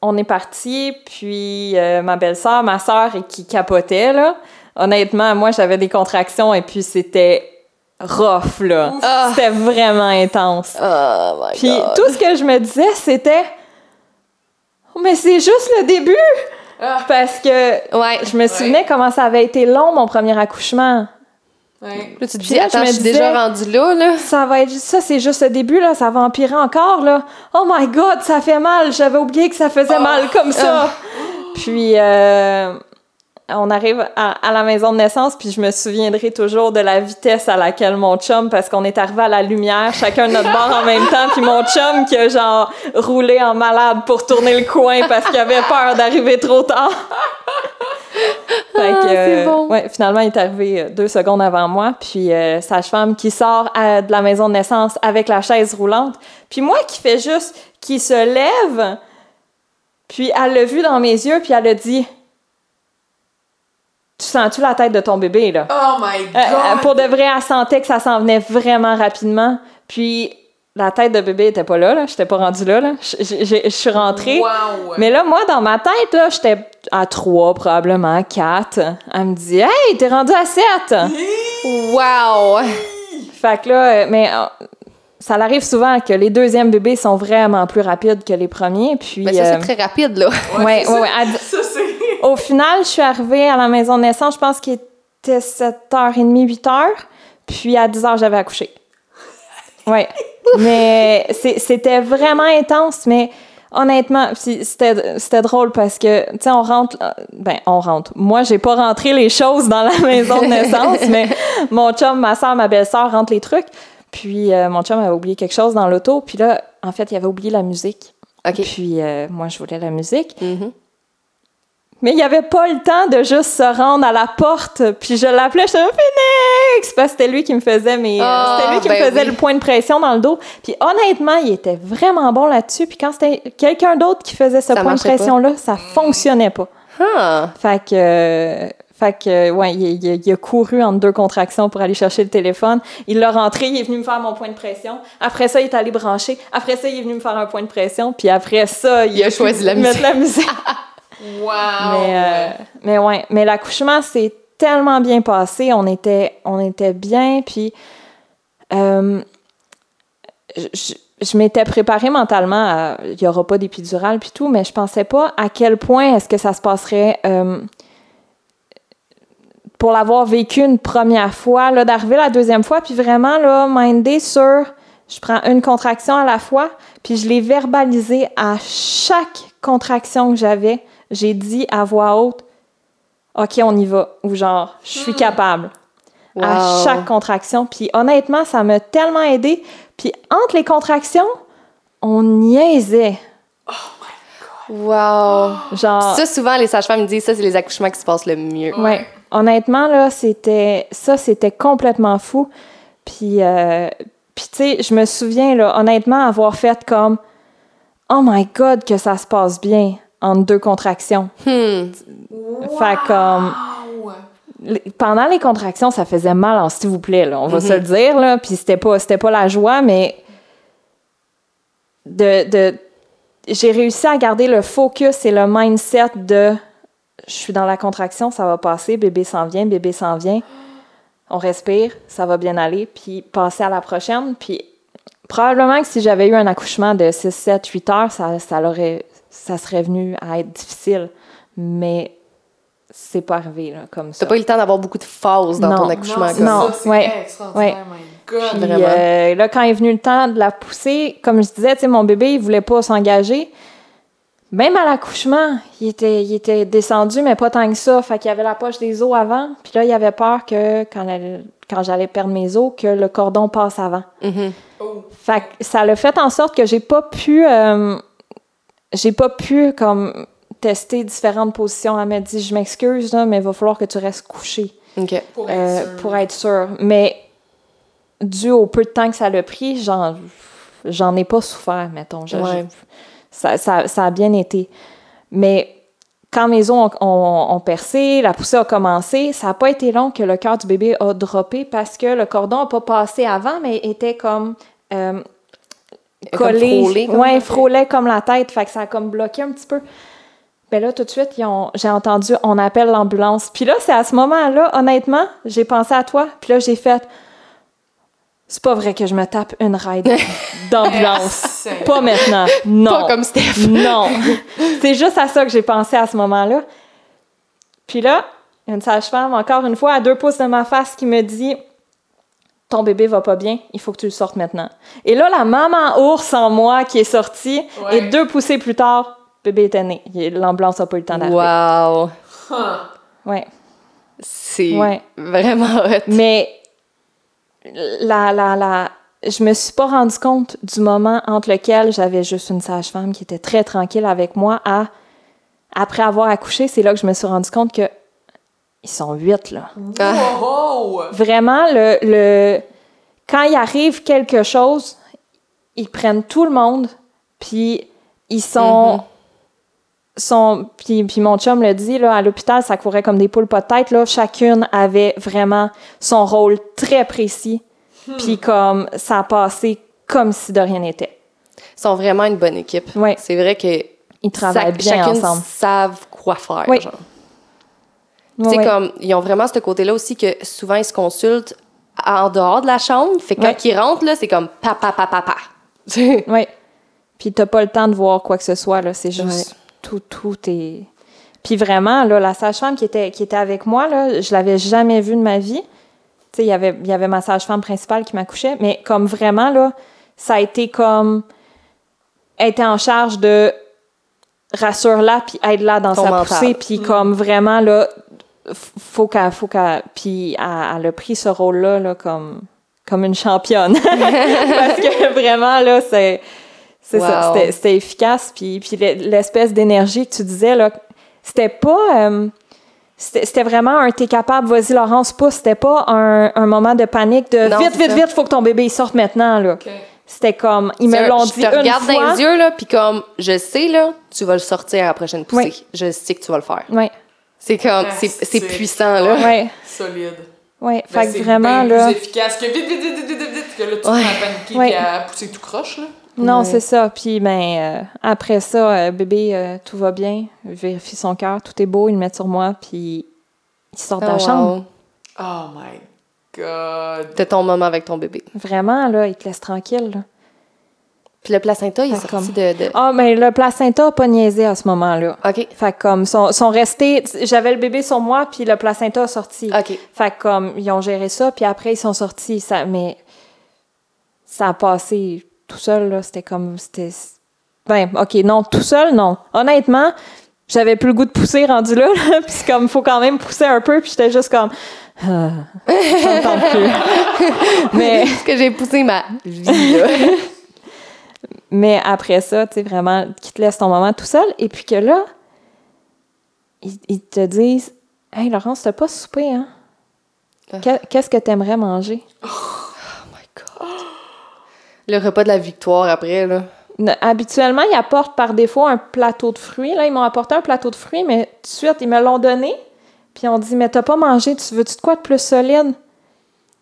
on est parti, puis euh, ma belle-sœur, ma sœur qui capotait là. Honnêtement, moi j'avais des contractions et puis c'était rough là. Ah. C'était vraiment intense. Oh my Puis god. tout ce que je me disais, c'était mais c'est juste le début Ah, parce que Ouais. je me souvenais comment ça avait été long mon premier accouchement. ouais. Là, tu te dis, là, je attends, me je suis disais- déjà rendue là, là. Ça va être juste ça, c'est juste le début là, ça va empirer encore là. Oh my god, ça fait mal, j'avais oublié que ça faisait Oh. mal comme ça. Puis euh, on arrive à, à la maison de naissance, puis je me souviendrai toujours de la vitesse à laquelle mon chum, parce qu'on est arrivé à la lumière, chacun de notre bord en même temps, puis mon chum qui a genre roulé en malade pour tourner le coin parce qu'il avait peur d'arriver trop tard. Fait que, Ah, c'est euh, bon. ouais, finalement, il est arrivé euh, deux secondes avant moi. Puis, euh, sage-femme qui sort euh, de la maison de naissance avec la chaise roulante. Puis moi qui fais juste, qui se lève. Puis elle l'a vu dans mes yeux, puis elle a dit sens-tu la tête de ton bébé, là? Oh my Euh, god! euh, Pour de vrai, elle sentait que ça s'en venait vraiment rapidement. Puis la tête de bébé était pas là, là. J'étais pas rendue là, là. Je- suis rentrée. Wow! Mais là, moi, dans ma tête, là, j'étais à 3, probablement, 4. Elle me dit Hey, t'es rendu à 7! Wow! Fait que là, euh, mais ça arrive souvent que les deuxièmes bébés sont vraiment plus rapides que les premiers. Puis, Mais ça, euh, c'est très rapide, là. ouais, c'est ouais, ouais. ça. Au final, je suis arrivée à la maison de naissance, je pense qu'il était 7h30, 8h. Puis à 10h, j'avais accouché. Ouais. mais c'était vraiment intense, mais honnêtement, c'était drôle parce que, tu sais, on rentre. Ben, on rentre. Moi, j'ai pas rentré les choses dans la maison de naissance, mais mon chum, ma soeur, ma belle-sœur rentrent les trucs. Puis euh, mon chum avait oublié quelque chose dans l'auto. Puis là, en fait, il avait oublié la musique. OK. Puis euh, moi, je voulais la musique. Mhm. Mais il n'y avait pas le temps de juste se rendre à la porte. Puis je l'appelais, je disais Phoenix! Parce que c'était lui qui me faisait mes. euh, Ah, c'était lui qui ben me faisait oui. le point de pression dans le dos. Puis honnêtement, il était vraiment bon là-dessus. Puis quand c'était quelqu'un d'autre qui faisait ce Ça point de pression-là, ça fonctionnait pas. Ah! Fait que, euh, Fait que, ouais, il, il- il a couru entre deux contractions pour aller chercher le téléphone. Il l'a rentré, il est venu me faire mon point de pression. Après ça, il est allé brancher. Après ça, il est venu me faire un point de pression. Puis après ça, il, Il a choisi la mettre la musique. Wow! Mais, euh, mais ouais, mais l'accouchement s'est tellement bien passé. On était, on était bien, puis euh, je, m'étais préparée mentalement à il n'y aura pas d'épidural puis tout, mais je pensais pas à quel point est-ce que ça se passerait euh, pour l'avoir vécu une première fois, là, d'arriver la deuxième fois, puis vraiment là, mindé sur je prends une contraction à la fois, puis je l'ai verbalisé à chaque contraction que j'avais. J'ai dit à voix haute, OK, on y va, ou genre, je suis capable à chaque contraction. Puis honnêtement, ça m'a tellement aidé. Puis entre les contractions, on niaisait. Wow. Genre, Ça, souvent, les sages-femmes me disent ça, c'est les accouchements qui se passent le mieux. ouais. Honnêtement, là, c'était... Ça, c'était complètement fou. Puis, euh, puis tu sais, je me souviens, là, honnêtement, avoir fait comme... Oh my God, que ça se passe bien entre deux contractions. Hmm. Fait comme... Pendant les contractions, ça faisait mal, en s'il vous plaît, là, on va se le dire, là, puis c'était pas, c'était pas la joie, mais de, de, j'ai réussi à garder le focus et le mindset de je suis dans la contraction, ça va passer, bébé s'en vient, bébé s'en vient, on respire, ça va bien aller, puis passer à la prochaine, puis probablement que si j'avais eu un accouchement de 6, 7, 8 heures, ça, ça, l'aurait, ça serait venu à être difficile, mais c'est pas arrivé là, comme ça. T'as pas eu le temps d'avoir beaucoup de phases dans Non. ton accouchement. c'est comme Non. ça, c'est ouais, extraordinaire, ouais. my God! Puis, euh, là, quand est venu le temps de la pousser, comme je disais, tu sais, mon bébé, il voulait pas s'engager. Même à l'accouchement, il était, il était descendu, mais pas tant que ça. Fait qu'il y avait la poche des os avant. Puis là, il avait peur que quand, elle- quand j'allais perdre mes os, que le cordon passe avant. Mhm. Oh. Fait que ça l'a fait en sorte que j'ai pas pu... euh, j'ai pas pu, comme, tester différentes positions. Elle m'a dit, je m'excuse, là, mais il va falloir que tu restes couché. OK. Pour être Euh, sûr. pour être sûr. Mais dû au peu de temps que ça l'a pris, j'en, j'en ai pas souffert, mettons. Je- Ouais. je- ça, ça- ça a bien été. Mais quand mes os ont, ont- ont percé, la poussée a commencé, ça n'a pas été long que le cœur du bébé a droppé parce que le cordon n'a pas passé avant, mais était comme... euh, Comme collé. frôlé, comme ouais, frôlait comme la tête. Fait que ça a comme bloqué un petit peu. Ben là, tout de suite, j'ai entendu on appelle l'ambulance. Puis là, c'est à ce moment-là, honnêtement, j'ai pensé à toi. Puis là, j'ai fait c'est pas vrai que je me tape une ride d'ambulance. Pas maintenant. Non. Pas comme Steph. Non. c'est juste à ça que j'ai pensé à ce moment-là. Puis là, il y a une sage-femme, encore une fois, à deux pouces de ma face, qui me dit Ton bébé va pas bien, il faut que tu le sortes maintenant. Et là, la maman ours en moi qui est sortie, Ouais. et deux poussées plus tard, bébé était né. L'ambulance n'a pas eu le temps d'arriver. Wow. Huh. Ouais. C'est Ouais. vraiment hot. Mais la, la, la, je me suis pas rendu compte du moment entre lequel j'avais juste une sage-femme qui était très tranquille avec moi à après avoir accouché, c'est là que je me suis rendu compte que ils sont huit là. Wow! Vraiment le, le quand il arrive quelque chose, ils prennent tout le monde puis ils sont sont puis, puis mon chum le dit là à l'hôpital ça courait comme des poules pas de tête là chacune avait vraiment son rôle très précis puis comme ça a passé comme si de rien n'était Ils sont vraiment une bonne équipe. Ouais. C'est vrai que ils travaillent bien chacune ensemble savent quoi faire. Oui. genre. Ouais, Tu sais, ouais. comme, ils ont vraiment ce côté-là aussi que souvent, ils se consultent en dehors de la chambre. Fait que quand Ouais. ils rentrent, là, c'est comme papa, papa, papa. Oui. Puis t'as pas le temps de voir quoi que ce soit, là. C'est juste tout, tout est. Puis vraiment, là, la sage-femme qui était, qui était avec moi, là, je l'avais jamais vue de ma vie. Tu sais, il y avait- y avait ma sage-femme principale qui m'accouchait, mais comme vraiment, là, ça a été comme. Elle était en charge de rassure-la, puis aide-la dans Ton sa mental. poussée, puis comme vraiment, là, faut qu'elle. Faut qu'elle puis elle, elle a pris ce rôle-là, là, comme, comme une championne. Parce que vraiment, là, c'est. C'est Wow. c'était- c'était efficace. Puis, puis l'e- l'espèce d'énergie que tu disais, là, c'était pas. euh, c'était c'était vraiment un t'es capable, vas-y Laurence, pousse. C'était pas un, un moment de panique de Non, vite, vite, ça. vite, faut que ton bébé il sorte maintenant. là. C'était comme, ils C'est me l'ont je dit te une regarde fois. dans les yeux, là, puis comme, je sais, là, tu vas le sortir à la prochaine poussée. Oui. Je sais que tu vas le faire. Ouais. C'est comme, Ah, c'est c'est c'est- puissant, là. Ouais, Solide. ouais. Ben, Fait que c'est vraiment, bien là. plus efficace que vite, vite, vite, vite, vite, vite, que là, tu te Ouais. paniquer Ouais. et à pousser tout croche, là. Non, Ouais. c'est ça. Puis, ben, euh, après ça, euh, bébé, euh, tout va bien. Il vérifie son cœur, tout est beau, il le met sur moi, puis il sort de la Oh, chambre. wow. Oh my god. De ton moment avec ton bébé. Vraiment, là, il te laisse tranquille. là. Puis le placenta, il est sorti comme- de... de- Ah, mais le placenta a pas niaisé à ce moment-là. OK. Fait que comme, sont, sont restés... J'avais le bébé sur moi, puis le placenta a sorti. OK. Fait que comme, ils ont géré ça, puis après, ils sont sortis. Ça, mais ça a passé tout seul, là. C'était comme... C'était... Ben, OK, non, tout seul, non. Honnêtement, j'avais plus le goût de pousser rendu là, là puis c'est comme, faut quand même pousser un peu, puis j'étais juste comme... Ah, j'entends plus. mais, que j'ai poussé ma vie, là? mais après ça, tu sais, vraiment, qu'ils te laissent ton moment tout seul, et puis que là, ils, ils te disent « Hey, Laurence, t'as pas soupé, hein? Ah. Que- Qu'est-ce que t'aimerais manger? » Oh my God. Le repas de la victoire après, là. Habituellement, ils apportent par défaut un plateau de fruits. Là, ils m'ont apporté un plateau de fruits, mais tout de suite, ils me l'ont donné. Puis on dit, mais t'as pas mangé, tu veux-tu de quoi de plus solide?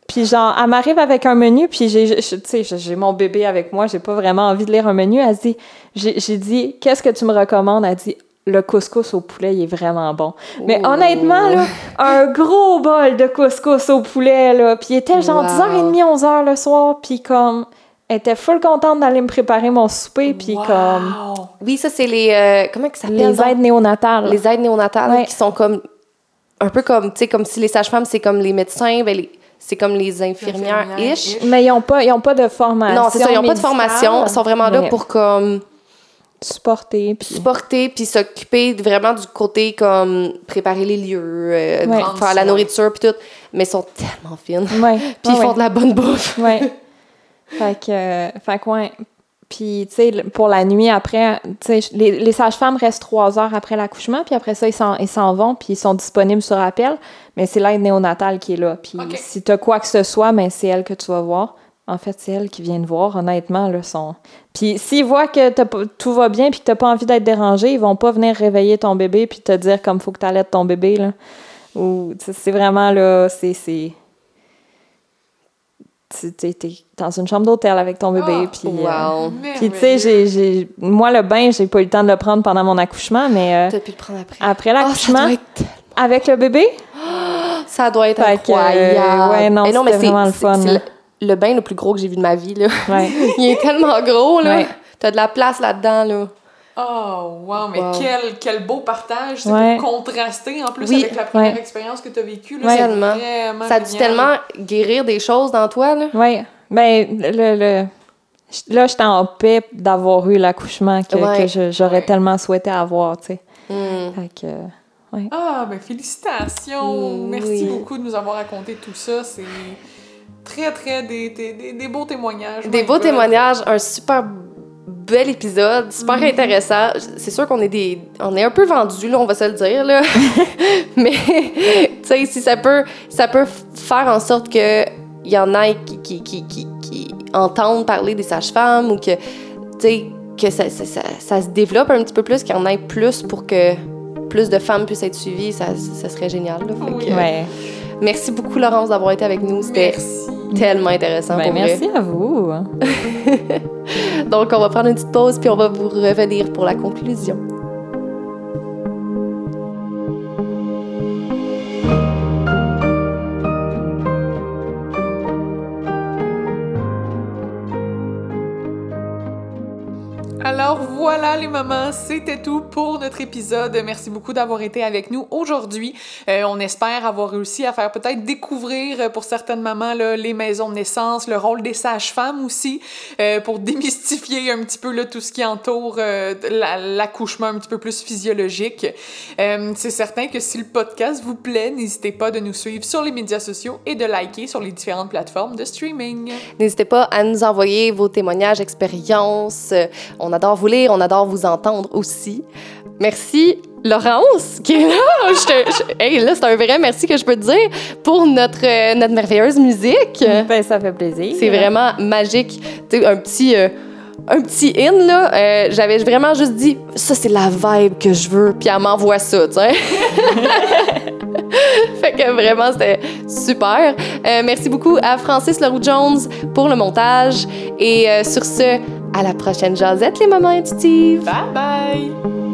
Puis genre, elle m'arrive avec un menu, puis j'ai, je- tu sais, j'ai mon bébé avec moi, j'ai pas vraiment envie de lire un menu. Elle dit, j'ai dit, qu'est-ce que tu me recommandes? Elle dit, le couscous au poulet, il est vraiment bon. Mais Oh. honnêtement, là, un gros bol de couscous au poulet, là, puis il était genre Wow. 10h30, 11h le soir, puis comme, elle était full contente d'aller me préparer mon souper, puis Wow. comme, Oui, ça, c'est les... euh, comment que ça s'appelle? les aides néonatales. Les aides néonatales Ouais. qui sont comme... Un peu comme, tu sais, comme si les sages-femmes, c'est comme les médecins, ben les- c'est comme les infirmières-ish. Mais ils n'ont pas, ils ont pas de formation. Non, c'est ça, ils n'ont pas de formation. Ils sont vraiment là mais pour, comme... supporter. Puis... supporter puis s'occuper vraiment du côté comme préparer les lieux, euh, Ouais. faire la nourriture puis tout, mais ils sont tellement fines. Ouais, Puis ils ouais, font de la bonne bouffe. Ouais. fait que, euh, fait que, ouais. Puis, tu sais, le- pour la nuit après, tu sais, les, les sages-femmes restent trois heures après l'accouchement, puis après ça, ils s'en, ils s'en vont, puis ils sont disponibles sur appel, mais c'est l'aide néonatale qui est là. Puis, Ok. si t'as quoi que ce soit, mais c'est elle que tu vas voir. En fait, c'est elle qui vient te voir, honnêtement, là, son... Puis, s'ils voient que t'as pas- tout va bien, puis que t'as pas envie d'être dérangé, ils vont pas venir réveiller ton bébé, puis te dire comme faut que t'allaites ton bébé, là. Ou, c'est vraiment, là, c'est... c'est... tu- T'es t'es dans une chambre d'hôtel avec ton bébé, Ah, puis... euh, puis tu sais, j'ai, j'ai, moi, le bain, j'ai pas eu le temps de le prendre pendant mon accouchement, mais euh, T'as pu le prendre après. après Ah, l'accouchement, être, avec le bébé, ça doit être Fait que, incroyable. euh, ouais, non, c'était mais c'est- vraiment le fun, c'est là. le, le bain le plus gros que j'ai vu de ma vie, là. ouais. Il est tellement gros, là. Ouais. T'as de la place là-dedans, là. Oh, wow, mais Wow. Quel, quel beau partage, c'est Ouais. pour contraster en plus Oui. avec la première Ouais. expérience que tu as vécue. Là, Ouais. c'est Tellement. vraiment Ça a dû tellement guérir des choses dans toi, là. Ouais. Ben, le, le- là, j'étais en paix d'avoir eu l'accouchement que, Ouais. que je- j'aurais Ouais. tellement souhaité avoir, tu sais. Hmm. Fait que, Ah, ben félicitations! Mm, Merci oui. beaucoup de nous avoir raconté tout ça. C'est très, très des, des, des- des beaux témoignages. Des beaux témoignages, un super bel épisode, super Mhm. intéressant. C'est sûr qu'on est des on est un peu vendus là, on va se le dire là. Mais tu sais si ça peut ça peut faire en sorte que il y en ait qui qui, qui, qui, qui entendent parler des sages-femmes ou que tu sais que ça, ça, ça, ça se développe un petit peu plus, qu'il y en ait plus pour que plus de femmes puissent être suivies, ça, ça serait génial. là. Fait Oui. que, ouais. Merci beaucoup Laurence d'avoir été avec nous, c'était Merci. Tellement intéressant Ben, pour vrai. merci à vous. Donc, on va prendre une petite pause, puis on va vous revenir pour la conclusion. Les mamans, c'était tout pour notre épisode. Merci beaucoup d'avoir été avec nous aujourd'hui. Euh, on espère avoir réussi à faire peut-être découvrir pour certaines mamans là, les maisons de naissance, le rôle des sages-femmes aussi, euh, pour démystifier un petit peu là, tout ce qui entoure euh, la- l'accouchement un petit peu plus physiologique. C'est certain que si le podcast vous plaît, n'hésitez pas de nous suivre sur les médias sociaux et de liker sur les différentes plateformes de streaming. N'hésitez pas à nous envoyer vos témoignages, expériences. On adore vous lire, on adore vous entendre aussi. Merci, Laurence, qui est là. Je te- je- hey, là, c'est un vrai merci que je peux te dire pour notre, euh, notre merveilleuse musique. Ben, ça fait plaisir. C'est vraiment magique. Tu un petit. euh, un petit in, là, euh, j'avais vraiment juste dit ça, c'est la vibe que je veux, puis elle m'envoie ça, tu sais. fait que vraiment, c'était super. Merci beaucoup à Francis Leroux-Jones pour le montage. Et sur ce, à la prochaine jasette, les mamans intuitives. Bye bye!